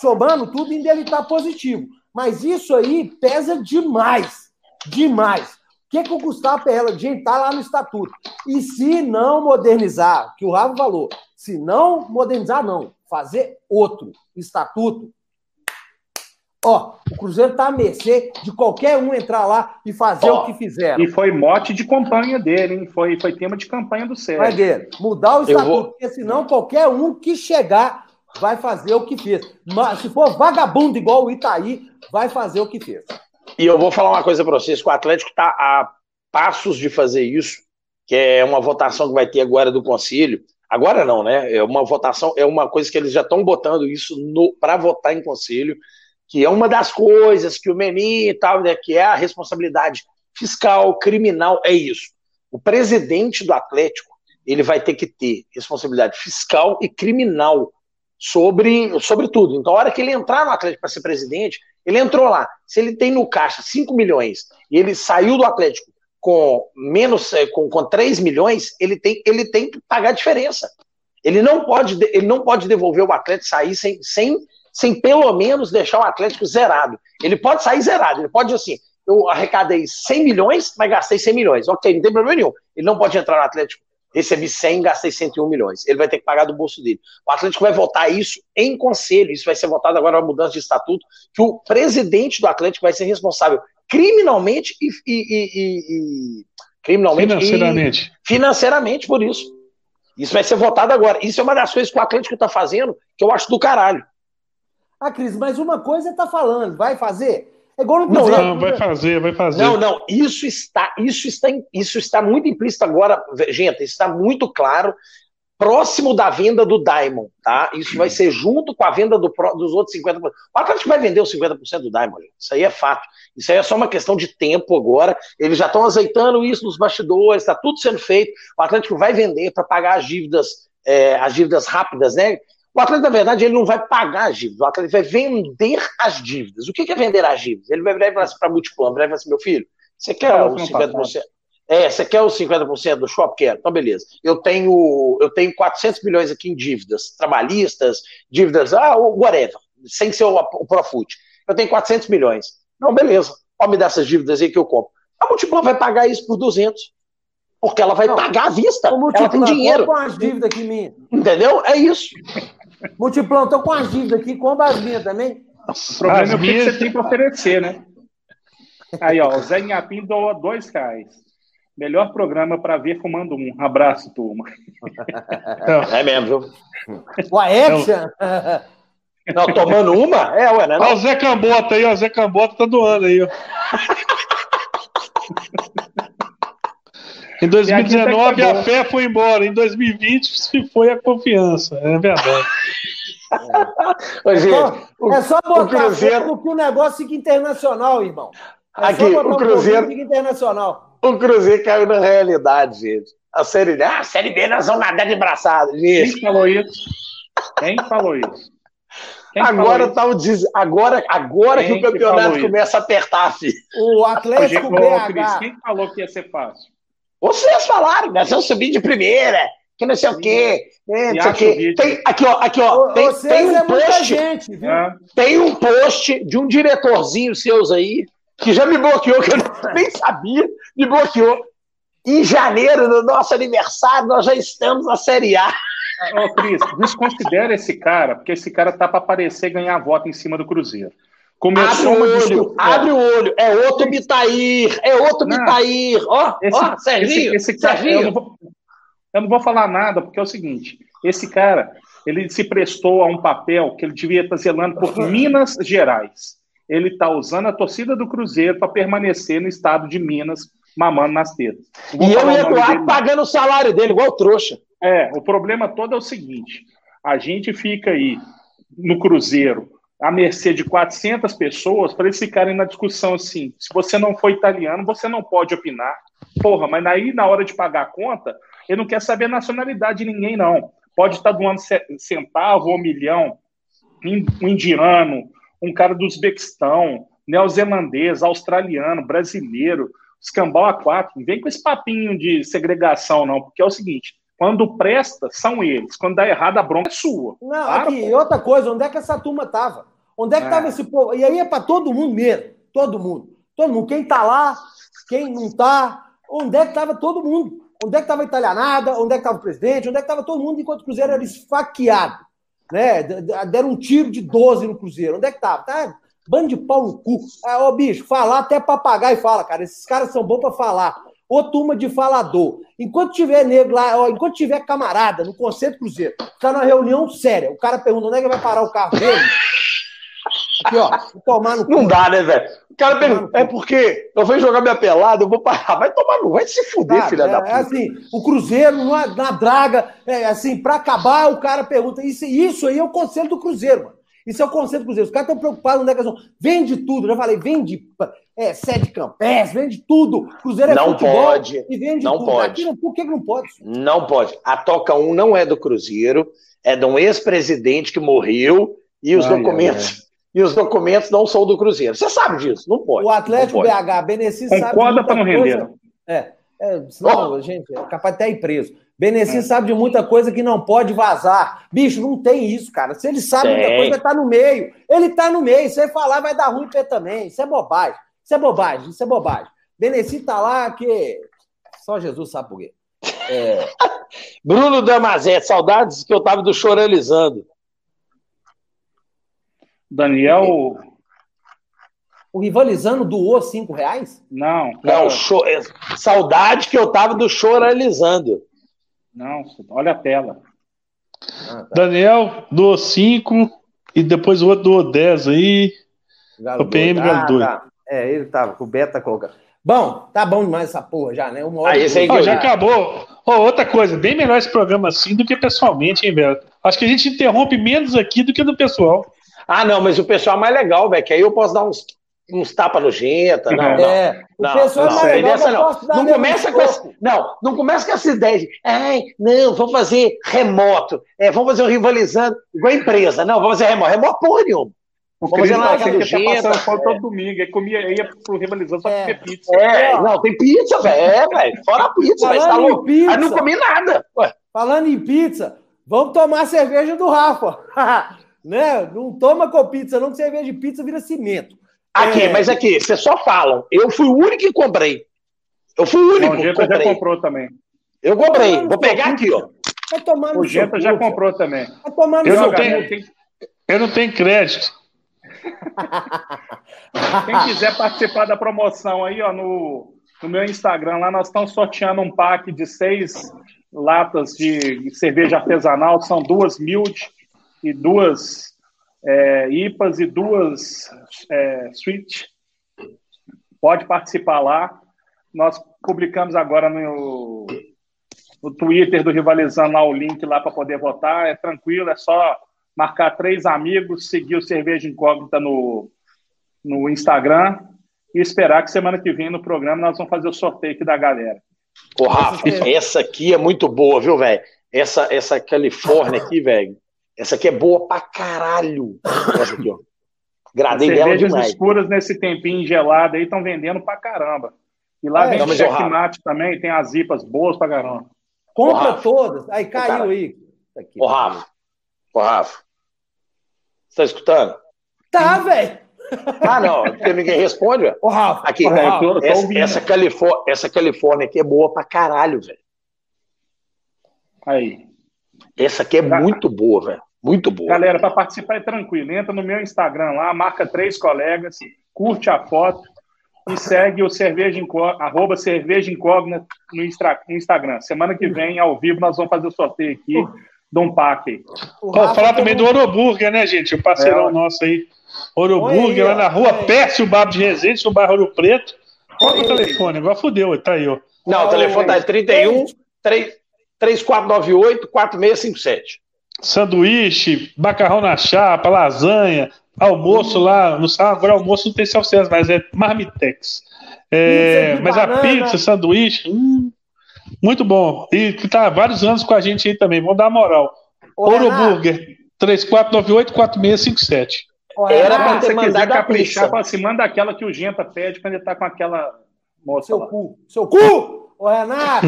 somando tudo, ainda ele está positivo. Mas isso aí pesa demais. Demais. O que, que o Gustavo Perrella, gente, está lá no estatuto. E se não modernizar, que o Rafa falou, se não modernizar, não, fazer outro estatuto, ó, o Cruzeiro está à mercê de qualquer um entrar lá e fazer Ó, o que fizeram. E foi mote de campanha dele, hein? Foi, foi tema de campanha do Vai Sérgio. dele. Mudar o estatuto, vou- porque senão qualquer um que chegar vai fazer o que fez. Mas se for vagabundo igual o Itaí, vai fazer o que fez. E eu vou falar uma coisa para vocês, que o Atlético está a passos de fazer isso, que é uma votação que vai ter agora do Conselho. Agora não, né? É uma votação, é uma coisa que eles já estão botando isso para votar em Conselho, que é uma das coisas que o Menin e tal, né, que é a responsabilidade fiscal, criminal, é isso. O presidente do Atlético, ele vai ter que ter responsabilidade fiscal e criminal sobre, sobre tudo. Então, a hora que ele entrar no Atlético para ser presidente, ele entrou lá. Se ele tem no caixa 5 milhões e ele saiu do Atlético com menos eh, com, com 3 milhões, ele tem, ele tem que pagar a diferença. Ele não pode, de- ele não pode devolver o Atlético sair sem, sem, sem pelo menos deixar o Atlético zerado. Ele pode sair zerado, ele pode dizer assim, eu arrecadei 100 milhões, mas gastei 100 milhões. Ok, não tem problema nenhum. Ele não pode entrar no Atlético, recebi 100, gastei 101 milhões. Ele vai ter que pagar do bolso dele. O Atlético vai votar isso em conselho, isso vai ser votado agora na mudança de estatuto, que o presidente do Atlético vai ser responsável criminalmente e, e- e- e- criminalmente Financeiramente. e financeiramente por isso. Isso vai ser votado agora. Isso é uma das coisas que o Atlético está fazendo que eu acho do caralho. Ah, Cris, mas uma coisa é tá falando, vai fazer? É igual no Não. Não, vai fazer, vai fazer. Não, não, isso está, isso está, isso está muito implícito agora, gente, isso está muito claro, próximo da venda do Diamond, tá? Isso vai ser junto com a venda do dos outros 50%. O Atlético vai vender os 50% do Diamond, isso aí é fato. Isso aí é só uma questão de tempo agora. Eles já estão azeitando isso nos bastidores, está tudo sendo feito. O Atlético vai vender para pagar as dívidas, é, as dívidas rápidas, né? O Atlético, na verdade, ele não vai pagar as dívidas, o Atlético vai vender as dívidas. O que é vender as dívidas? Ele vai virar assim para a Multiplan, vai falar assim, meu filho, você quer os semana 50%? É, você quer os 50% do shopping? Quero. Então, beleza. Eu tenho, eu tenho 400 milhões aqui em dívidas trabalhistas, dívidas, ah, whatever, sem ser o, o Profut. Eu tenho 400 milhões. Não, beleza. Pode me dar essas dívidas aí que eu compro. A Multiplan vai pagar isso por 200. Porque ela vai Não. pagar à vista. Ela tem dinheiro. com as dívidas aqui minhas. Entendeu? É isso. Multiplão, tô com as dívidas aqui, compra as minhas também. O problema As é o que minhas- você tem para oferecer, né? Aí, ó, o Zé Inhapim doa dois reais. Melhor programa para ver fumando um. Abraço, turma. Então, É mesmo, viu? O Action. Não, tomando uma? É, ué, né? Olha o Zé Cambota aí, ó. O Zé Cambota tá doando aí, ó. Em 2019 E aqui tá a fé foi embora, em 2020 se foi a confiança, é verdade. Gente, Só- o- é só o botar Cruzeiro- fogo que o negócio fica internacional, irmão. É Aqui, só botar o Cruzeiro- internacional. O Cruzeiro caiu na realidade, gente. A Série B, ah, a Série B nós vamos nadar de braçada. Gente, Quem falou isso? Quem falou isso? Quem agora tá o des... agora, agora que o que campeonato isso? começa a apertar, filho. O Atlético Cris, BH. quem falou que ia ser fácil? Vocês falaram, nós vamos subir de primeira, que não sei o quê. E não sei o quê. Tem, aqui, ó, aqui, ó. Tem, tem um é post, gente, viu? Ah, tem um post de um diretorzinho seus aí, que já me bloqueou, que eu nem sabia, me bloqueou. Em janeiro, no nosso aniversário, nós já estamos na Série A. Ô, Cris, desconsidera esse cara, porque esse cara tá para aparecer e ganhar voto em cima do Cruzeiro. Abre Começou o uma olho, discussão. abre o olho. É outro Mitair, é outro Não. Mitair. Ó, Esse, ó, Serginho, esse, esse cara, eu não, Serginho. vou, eu não vou falar nada, porque é o seguinte: esse cara ele se prestou a um papel que ele devia estar zelando por Minas Gerais. Ele está usando a torcida do Cruzeiro para permanecer no estado de Minas, mamando nas tetas. E eu o dele, não. pagando o salário dele, igual trouxa. É, o problema todo é o seguinte: a gente fica aí no Cruzeiro à mercê de 400 pessoas para eles ficarem na discussão assim. Se você não for italiano, você não pode opinar. Porra, mas aí na hora de pagar a conta, ele não quer saber a nacionalidade de ninguém, não. Pode estar doando centavo ou milhão, um indiano, um cara do Uzbequistão, neozelandês, australiano, brasileiro, escambau a quatro. Não vem com esse papinho de segregação, não, porque é o seguinte: quando presta, são eles. Quando dá errado, a bronca é sua. Não, Para, aqui, outra coisa, onde é que essa turma tava? Onde é que estava é. esse povo? E aí é para todo mundo mesmo. Todo mundo. Todo mundo. Quem está lá, quem não está. Onde é que estava todo mundo? Onde é que estava a italianada? Onde é que estava o presidente? Onde é que estava todo mundo enquanto o Cruzeiro era esfaqueado? Né? Deram um tiro de 12 no Cruzeiro. Onde é que estava? Tá? Bando de pau no cu. Ah, ô, bicho, falar até papagaio fala, cara. Esses caras são bons para falar. Ô, turma de falador. Enquanto tiver negro lá, ó, enquanto tiver camarada no Conceito Cruzeiro, tá numa reunião séria, o cara pergunta onde é que vai parar o carro dele. Aqui, ó, tomar no Não dá, né, velho? O cara pergunta, é porque eu vou jogar minha pelada, eu vou parar. Vai tomar no. Vai se fuder, cara, filha é, da puta. É assim, o Cruzeiro, na, na draga, é assim, pra acabar, o cara pergunta. Isso, isso aí é o conselho do Cruzeiro, mano. Isso é o conceito do Cruzeiro. Os caras estão preocupados onde é vão. Vende tudo, já falei, vende é, sede campés, vende tudo. Cruzeiro é não futebol pode, e vende não tudo. Pode. Aqui, por que não pode? Não pode. A Toca 1 não é do Cruzeiro, é de um ex-presidente que morreu e os ai, documentos. E os documentos não são do Cruzeiro. Você sabe disso, não pode. O Atlético pode. BH, Benecis sabe. Concorda para não render. É, é, senão, oh. gente, é capaz de até ir preso. Benessim é. sabe de muita coisa que não pode vazar. Bicho, não tem isso, cara. Se ele sabe tem. muita coisa, vai estar tá no meio. Ele está no meio. Se ele falar, vai dar ruim para também. Isso é bobagem. Isso é bobagem. Isso é bobagem. Benessim tá lá que só Jesus sabe por quê. É... Bruno Damazete, saudades que eu tava do choralizando. Daniel. O rivalizando doou cinco reais? Não. Cara... Não, cho... É, saudade que eu tava do choralizando. Não, olha a tela. Ah, tá. Daniel doou 5 e depois o outro doou 10 aí. Galo o PM ah, 2. Tá. É, ele tava com o Beta colocando. Bom, tá bom demais essa porra já, né? Uma hora ah, esse aí oh, já acabou. Oh, outra coisa, bem melhor esse programa assim do que pessoalmente, hein, velho? Acho que a gente interrompe menos aqui do que no pessoal. Ah, não, mas o pessoal é mais legal, velho, que aí eu posso dar uns uns tapa nojenta, não, é, não. O pessoal não, é não, não. não começa com essa, não, não começa com essa ideia de, ai, não, vamos fazer remoto, é, vamos fazer um rivalizando, igual a empresa, não, vamos fazer remoto, remoto porra nenhuma. O vamos fazer lá que tá passando fome todo domingo, aí comia, ia pro rivalizando só é. comer pizza. É, não, tem pizza, velho, é, velho, fora a pizza, velho, tá louco. Aí não comi nada. Ué. Falando em pizza, vamos tomar a cerveja do Rafa. né? Não toma com pizza, não, que cerveja de pizza vira cimento. Aqui, é... mas aqui, vocês só falam. Eu fui o único que comprei. Eu fui o único. O Genta já comprou também. Eu comprei. Vou pegar aqui, ó. Vai tomar o Genta já comprou também. Vai tomar no eu, não tenho, eu não tenho crédito. Quem quiser participar da promoção aí, ó, no, no meu Instagram, lá nós estamos sorteando um pack de seis latas de cerveja artesanal, são duas mild e duas é, IPAs e duas é, Switch. Pode participar lá. Nós publicamos agora no, no Twitter do Rivalizando lá o link lá para poder votar. É tranquilo, é só marcar três amigos, seguir o Cerveja Incógnita no, no Instagram e esperar que semana que vem no programa nós vamos fazer o sorteio aqui da galera. Ô, Rafa, essa aqui é muito boa, viu, velho? Essa, essa Califórnia aqui, velho, essa aqui é boa pra caralho. Essa aqui, ó. Gradei dela demais. escuras nesse tempinho gelado aí estão vendendo pra caramba. E lá é, vem checkmate também, tem as IPAs boas pra caramba. Compra todas. Aí caiu aí. Aqui, Ô, Rafa. Ô, Rafa. Você tá escutando? Tá, velho. Ah, não, porque ninguém responde, velho. Ô, Rafa. Aqui, Ô, Rafa, essa, essa, Califórnia, essa Califórnia aqui é boa pra caralho, velho. Aí. Essa aqui é muito boa, velho. Muito boa. Galera, para participar é tranquilo. Entra no meu Instagram lá, marca três colegas, curte a foto e segue o Cerveja Incógnita, arroba Cerveja Incógnita no Instagram. Semana que vem, ao vivo, nós vamos fazer o sorteio aqui de um pack. Vou falar também do Oroburger, né, gente? O parceirão é, nosso aí. Oroburger, lá na rua Pércio Babo de Resende, no bairro Ouro Preto. Qual o telefone? Agora fudeu, tá aí, ó. Não, o telefone tá 31 3, 3498-4657. Sanduíche, macarrão na chapa, lasanha, almoço lá. No, agora almoço não tem self mas é marmitex. É, mas a pizza, sanduíche, hum, muito bom. E que tá há vários anos com a gente aí também. Vamos dar uma moral. Ouro Burger, 3498-4657. Era pra ter mandado caprichar, fala assim, manda aquela que o Genta pede quando ele tá com aquela moça Seu lá. cu. Seu cu! Ô, Renato!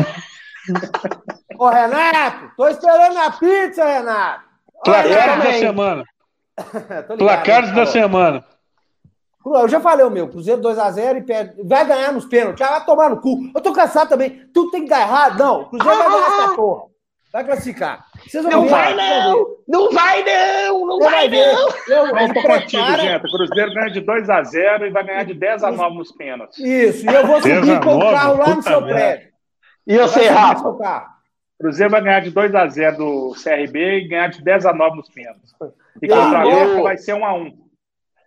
Ô, Renato! Tô esperando a pizza, Renato! Placares da semana. Placares da semana. Eu já falei o meu, Cruzeiro 2x0 e perde. Vai ganhar nos pênaltis. vai tomar no cu. Eu tô cansado também. Tudo tem que dar errado. Não, o Cruzeiro vai ganhar essa porra. Vai classificar. Vocês não ver, vai, não! Não vai, não! Não vai, não! Eu, eu tô contigo, gente. O Cruzeiro ganha de 2x0 e vai ganhar de 10x9 nos pênaltis. Isso, e eu vou subir com o carro lá no seu prédio. E eu sei, Rafa. Cruzeiro vai ganhar de 2x0 do CRB e ganhar de 10x9 nos pênaltis. E contra a eu... vai ser 1x1.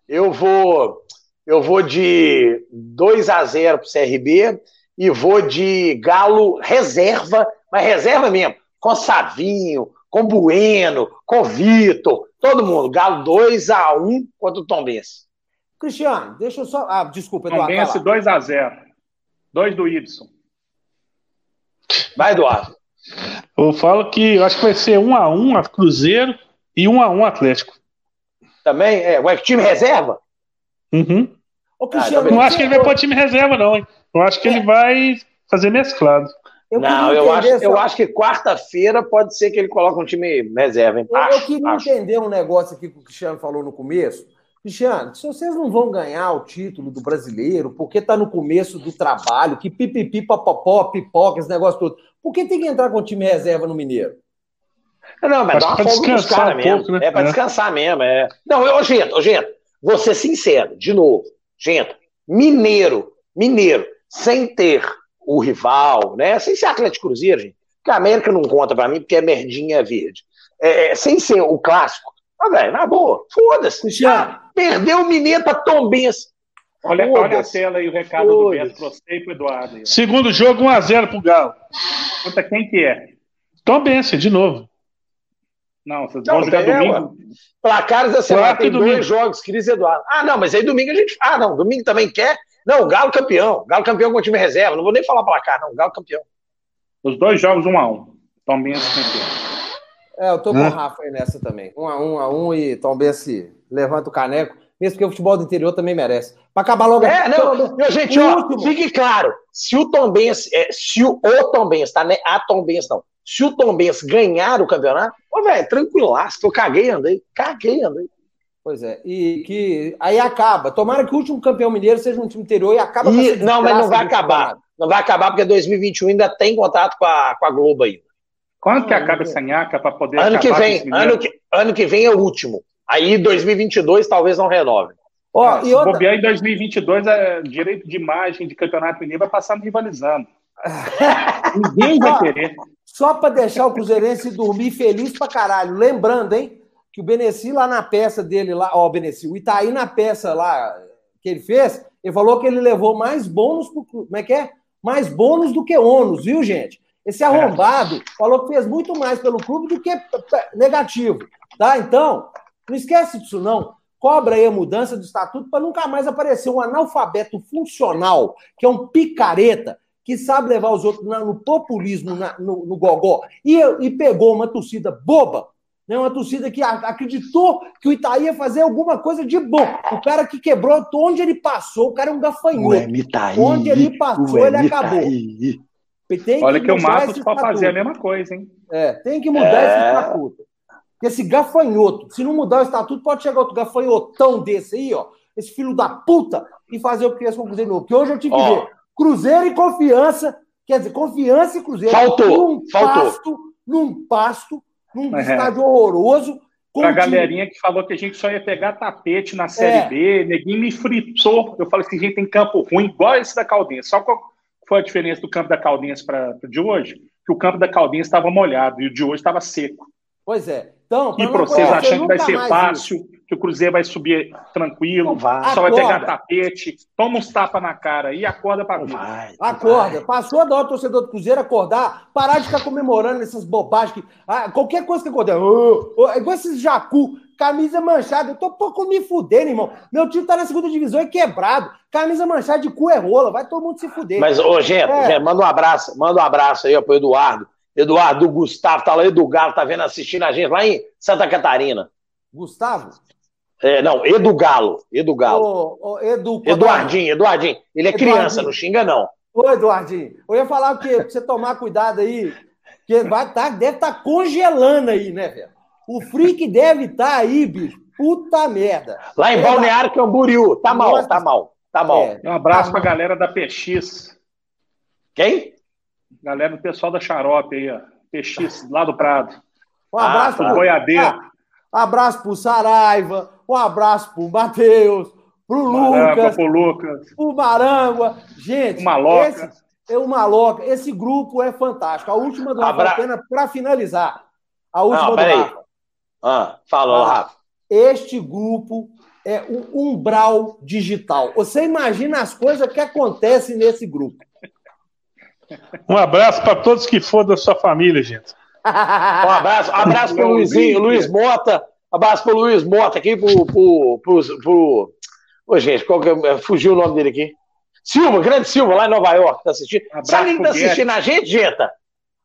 Eu vou, eu vou de 2x0 pro CRB e vou de Galo reserva, mas reserva mesmo com Savinho, com Bueno, com Vitor, todo mundo. Galo 2x1 contra o Tom Benz. Cristiano, deixa eu só. Ah, desculpa, Eduardo. Tom Benz 2x0. 2 do Y. Vai, Eduardo. Eu falo que eu acho que vai ser 1x1 a Cruzeiro e 1x1 Atlético. Também? É, o time reserva? Uhum. Ô, Cristiano, ah, não acho que ele vai pôr time reserva, não. Hein? Eu acho que é. ele vai fazer mesclado. Eu não, eu acho, essa... eu acho que quarta-feira pode ser que ele coloque um time reserva. Hein? Eu, acho, eu queria acho. entender um negócio aqui que o Cristiano falou no começo. Cristiano, se vocês não vão ganhar o título do brasileiro, porque está no começo do trabalho, que pipipi, papapó, pipoca, esse negócio todo, por que tem que entrar com o time reserva no Mineiro? Não, mas dá uma folga pros caras um mesmo. Pouco, né? É para é. descansar mesmo. É. Não, eu, gente, ô, gente, vou ser sincero, de novo. Gente, mineiro, mineiro, sem ter o rival, né? Sem ser Atlético Cruzeiro, gente. Porque a América não conta para mim, porque é merdinha verde. É, é, sem ser o clássico. Ah, velho, na boa, foda-se. Já perdeu o Mineiro pra Tom Benz. Olha, olha a tela aí, o recado do Beto pra você e pro Eduardo. Aí. Segundo jogo, 1x0 pro Galo. Conta quem que é? Tom Benz, de novo. Não, vocês vão jogar é, domingo? Placares da semana tem dois domingo. jogos, Cris Eduardo. Ah, não, mas aí domingo a gente. Ah, não, domingo também quer? Não, Galo campeão. Galo campeão com o time reserva. Não vou nem falar placar, não. Galo campeão. Os dois jogos, um a um. Tom Benz campeão. É, eu tô com o Rafa aí nessa também. Um a um, a um e Tom Benz levanta o caneco. Mesmo porque o futebol do interior também merece. Para acabar logo. É, não, meu, gente, ó, último. fique claro. Se o Tom Benz, é, se o, o Tom Benz, tá? Né? A Tom Benz não. Se o Tom Benz ganhar o campeonato, ô, velho, tranquilaço. Eu caguei, andei. Caguei, andei. Pois é, e que aí acaba. Tomara que o último campeão mineiro seja um time interior e acaba e, Não, mas não vai acabar. Não vai acabar porque 2021 ainda tem contato com a, com a Globo aí. Quando que acaba essa nhaca para poder ano que vem, ano que, ano que vem é o último. Aí 2022 talvez não renove. Ó, é, e outra... bobear em 2022, é, direito de imagem de campeonato mineiro vai passar rivalizando. Ninguém vai querer. Só para deixar o Cruzeirense dormir feliz pra caralho. Lembrando, hein? que o Beneci lá na peça dele, lá, ó, o Beneci, o Itaí na peça lá que ele fez, ele falou que ele levou mais bônus pro Como é que é? Mais bônus do que ônus, viu, gente? Esse arrombado é. falou que fez muito mais pelo clube do que negativo, tá? Então, não esquece disso, não. Cobra aí a mudança do estatuto para nunca mais aparecer um analfabeto funcional, que é um picareta, que sabe levar os outros no populismo, na, no, no gogó, e, e pegou uma torcida boba né? Uma torcida que acreditou que o Itaí ia fazer alguma coisa de bom. O cara que quebrou onde ele passou, o cara é um gafanhoto. Itaí, onde ele passou, ele acabou. Tem Olha que, que o Matos pode fazer a mesma coisa, hein? É, tem que mudar é... esse estatuto. Porque esse gafanhoto, se não mudar o estatuto, pode chegar outro gafanhotão desse aí, ó, esse filho da puta, e fazer o que com o Cruzeiro novo. Porque hoje eu tive que ver Cruzeiro e Confiança, quer dizer, Confiança e Cruzeiro. Faltou, num faltou. Pasto, num pasto num é. estádio horroroso. Pra galerinha que falou que a gente só ia pegar tapete na Série é. B, neguinho me fritou. Eu falei assim, gente tem campo ruim, igual esse da Caldense. Só qual foi a diferença do campo da Caldense para de hoje? Que o campo da Caldense estava molhado e o de hoje estava seco. Pois é. Então, E para vocês achando que vai ser fácil, que o Cruzeiro vai subir tranquilo, Não vai. só vai pegar tapete, toma uns tapas na cara e acorda vai. não Acorda. vai. Passou da hora do torcedor do Cruzeiro acordar, parar de ficar comemorando essas bobagens. Que, ah, qualquer coisa que aconteça. ô, é igual esses jacu, camisa manchada. Eu tô pouco me fudendo, irmão. Meu time tá na segunda divisão e quebrado. Camisa manchada de cu é rola. Vai todo mundo se fuder. Mas, ô, gente, É. manda um abraço, manda um abraço aí ó, pro Eduardo. Eduardo do Gustavo, tá lá, Edu Galo, tá vendo, assistindo a gente lá em Santa Catarina. Gustavo? É, não, Edu Galo, Edu Galo. Ô, ô, Edu. Eduardinho, Eduardinho. Ele é Eduardinho. criança, não xinga, não. Ô, Eduardinho. Eu ia falar o quê? Pra você tomar cuidado aí. Porque vai tá, deve estar congelando aí, né, velho? O frio que deve estar aí, bicho. Puta merda. Lá em É, Balneário Camboriú. Tá mal, Nossa. tá mal, tá mal. É. Um abraço Ah, pra galera da PX, Quem? Galera do pessoal da Xarope aí, ó. PX, lá do Prado. Um abraço Ah, O boiadeiro. Ah, abraço pro Saraiva, um abraço pro Matheus, pro Lucas, pro Lucas. pro Marangua. Gente, O Maloca. esse é o Maloca. Esse grupo é fantástico. A última do Abra- Rafa Pena, para finalizar. A última Não, do peraí. Rafa. Ah, falou, Ah. Rafa. Este grupo é o umbral digital. Você imagina as coisas que acontecem nesse grupo. Um abraço para todos que for da sua família, gente. Um abraço, abraço pro Luizinho, Luiz Mota. Abraço pro Luiz Mota aqui, pro. pro, pro, pro... Ô, gente, qual que é... fugiu o nome dele aqui? Silva, grande Silva, lá em Nova York, tá assistindo. Abraço sabe quem tá Guedes. assistindo a gente, Genta?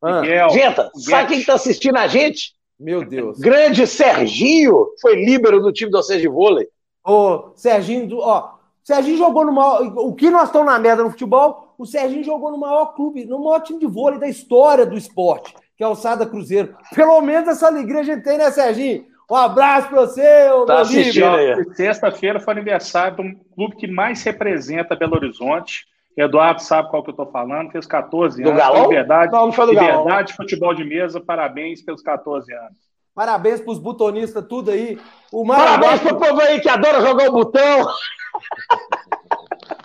Ah, Miguel. Genta, o sabe quem tá assistindo a gente? meu Deus. Grande Serginho, foi líbero do time do vocês de vôlei. Ô, Serginho, ó, Serginho jogou no maior. O que nós estamos na merda no futebol, o Serginho jogou no maior clube, no maior time de vôlei da história do esporte, que é o Sada Cruzeiro. Pelo menos essa alegria a gente tem, né, Serginho? Um abraço pra você, ô, Tá assistindo aí. Sexta-feira foi aniversário de um clube que mais representa Belo Horizonte. Eduardo sabe qual que eu tô falando, fez 14 Do anos. Galão? Liberdade, Não, não foi do Galão. Liberdade Futebol de Mesa, parabéns pelos 14 anos. Parabéns pros butonistas, tudo aí. O Parabéns Maranguá- pro povo aí que adora jogar o botão. Ô,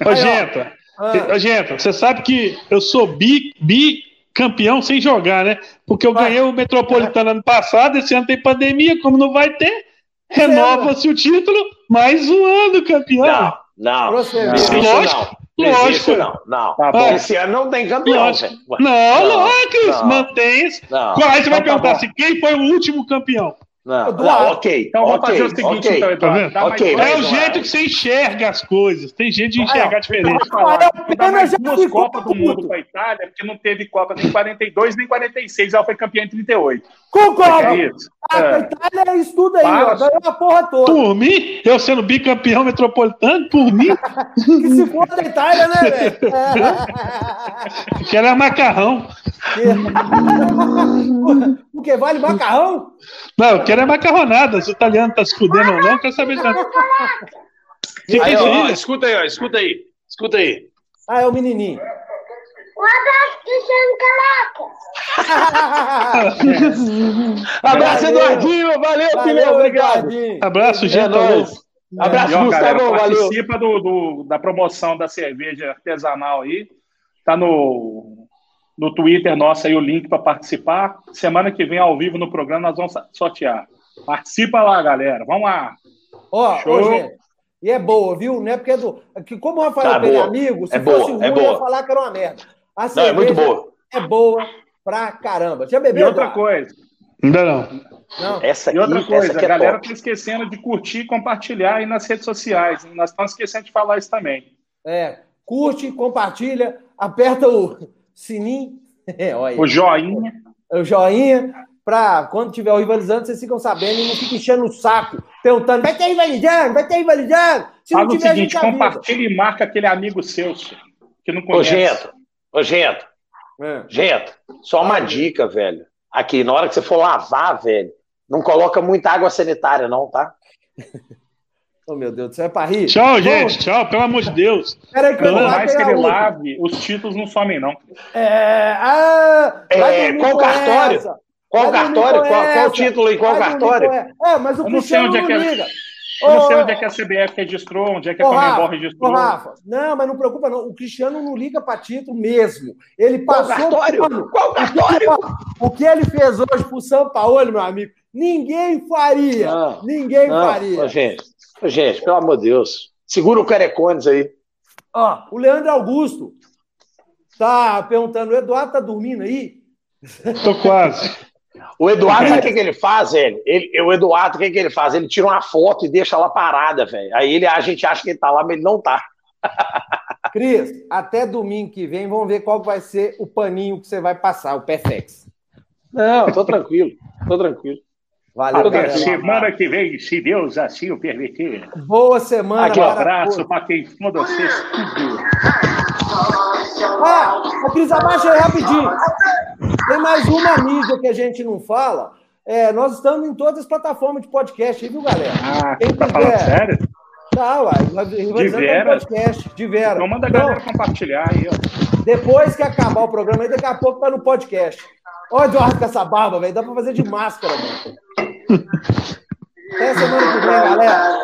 Aí, ó. Genta, Ah, ô, Genta, você sabe que eu sou bi, bicampeão sem jogar, né? Porque eu Vai. ganhei o Metropolitano ano passado, esse ano tem pandemia, como não vai ter, renova-se o título, mais um ano campeão. Não, não. Não Lógico, não. Lógico. não. Não. Tá bom. Esse ano não tem campeão, Lógico. Não, Não, lógico, não. mantém. Não, Aí você vai Então tá perguntar bom. assim, quem foi o último campeão? Não, Eduardo. não, ok. Então vamos ok, fazer o seguinte, ok. então, Tá Eduardo. vendo? Dá mais Ok, duas- É o jeito que você enxerga as coisas. Tem jeito de enxergar diferente. Falar, Rafael vou dar mais duas Copas do Mundo para a Itália, porque não teve Copa nem 42 nem 46, ela foi campeã em 38. Concordo. É. Ah, É. a Itália é isso tudo aí, ó. Fácil. Ganhou a porra toda. Por mim, eu sendo bicampeão metropolitano, por mim, Que se for da Itália, né, velho? que era macarrão. Porque vale macarrão? Não, eu quero é macarronada. Se o italiano tá se fudendo ou não, quero saber. Que é Aí, ó, aí? escuta aí, ó, escuta aí. Escuta aí. Ah, é o menininho. Abraço, Valeu. Eduardinho. Valeu, filhão. Obrigado. Abraço, É gente. nóis. Abraço, E, ó, galera, Gustavo. Valeu. participa do, do- da promoção da cerveja artesanal aí. Tá no, no Twitter nosso aí o link para participar. Semana que vem, ao vivo no programa, nós vamos sortear. Participa lá, galera. Vamos lá. Ó, Show. gente. E é boa, viu? Não é porque é do. é que como o Rafael Tá é boa. amigo, se É fosse boa, ruim, é eu ia boa. falar que era uma merda. A Não, é muito boa. é boa pra caramba. Já E bebeu? outra Eduardo? coisa, Ainda não. Não. Essa aqui, e outra essa coisa, aqui a é galera top. tá esquecendo de curtir e compartilhar aí nas redes sociais. Nós estamos esquecendo de falar isso também. É, curte, compartilha, aperta o sininho. É, olha. O joinha. o joinha, pra quando tiver o rivalizando, vocês ficam sabendo e não fiquem enchendo o saco, perguntando, vai ter rivalizando, vai ter rivalizando. Se Faz não o tiver, seguinte, a gente avisa. compartilha e marca aquele amigo seu, senhor, que não Ô, conhece. Gento. Ô, Gento. É. Gento. Só uma dica, velho. Aqui, na hora que você for lavar, velho, não coloca muita água sanitária, não, tá? Oh, meu Deus do céu, é pra rir? Tchau, Vamos- gente. Tchau, pelo amor de Deus. Peraí que eu lá mais que ele outra. lave, os títulos não somem, não. É, ah, É, qual cartório? essa. Qual cartório? Qual, qual essa. título e qual cartório? É, mas o Eu não sei Cristiano onde é não que é- liga. Eu não sei onde é que a CBF registrou, onde é que a Comembol Rafa, Ô, registrou. Rafa, não, mas não preocupa não. O Cristiano não liga para título mesmo. Ele Qual passou cartório? pano. Qual cartório? O que ele fez hoje pro São Paulo, meu amigo, Ninguém faria. Não, Ninguém Não, faria. gente, gente, pelo amor de Deus. Segura o Carecones aí. Ó, o Leandro Augusto tá perguntando: o Eduardo tá dormindo aí? Tô quase. O Eduardo, sabe o que, que ele faz, velho? Ele, o Eduardo, o que, que ele faz? Ele tira uma foto e deixa ela parada, velho. Aí ele, a gente acha que ele tá lá, mas ele não tá. Cris, até domingo que vem, vamos ver qual vai ser o paninho que você vai passar, o Perfex. Não, tô tranquilo, tô tranquilo. Valeu, Até semana que vem, se Deus assim o permitir. Boa semana. Aqui, Um abraço para quem for vocês tudo. Ah, ô, Cris, abaixa aí rapidinho. Tem mais uma mídia que a gente não fala. É, nós estamos em todas as plataformas de podcast, viu, galera? Ah, Quem tá quiser. falando sério? Tá, uai. Rivalizando com Vera? podcast, de Vera. Então manda a Então, galera compartilhar aí, ó. Depois que acabar o programa, aí daqui a pouco tá no podcast. Ó, Eduardo com essa barba, velho. Dá pra fazer de máscara, mano. Até semana que vem, galera.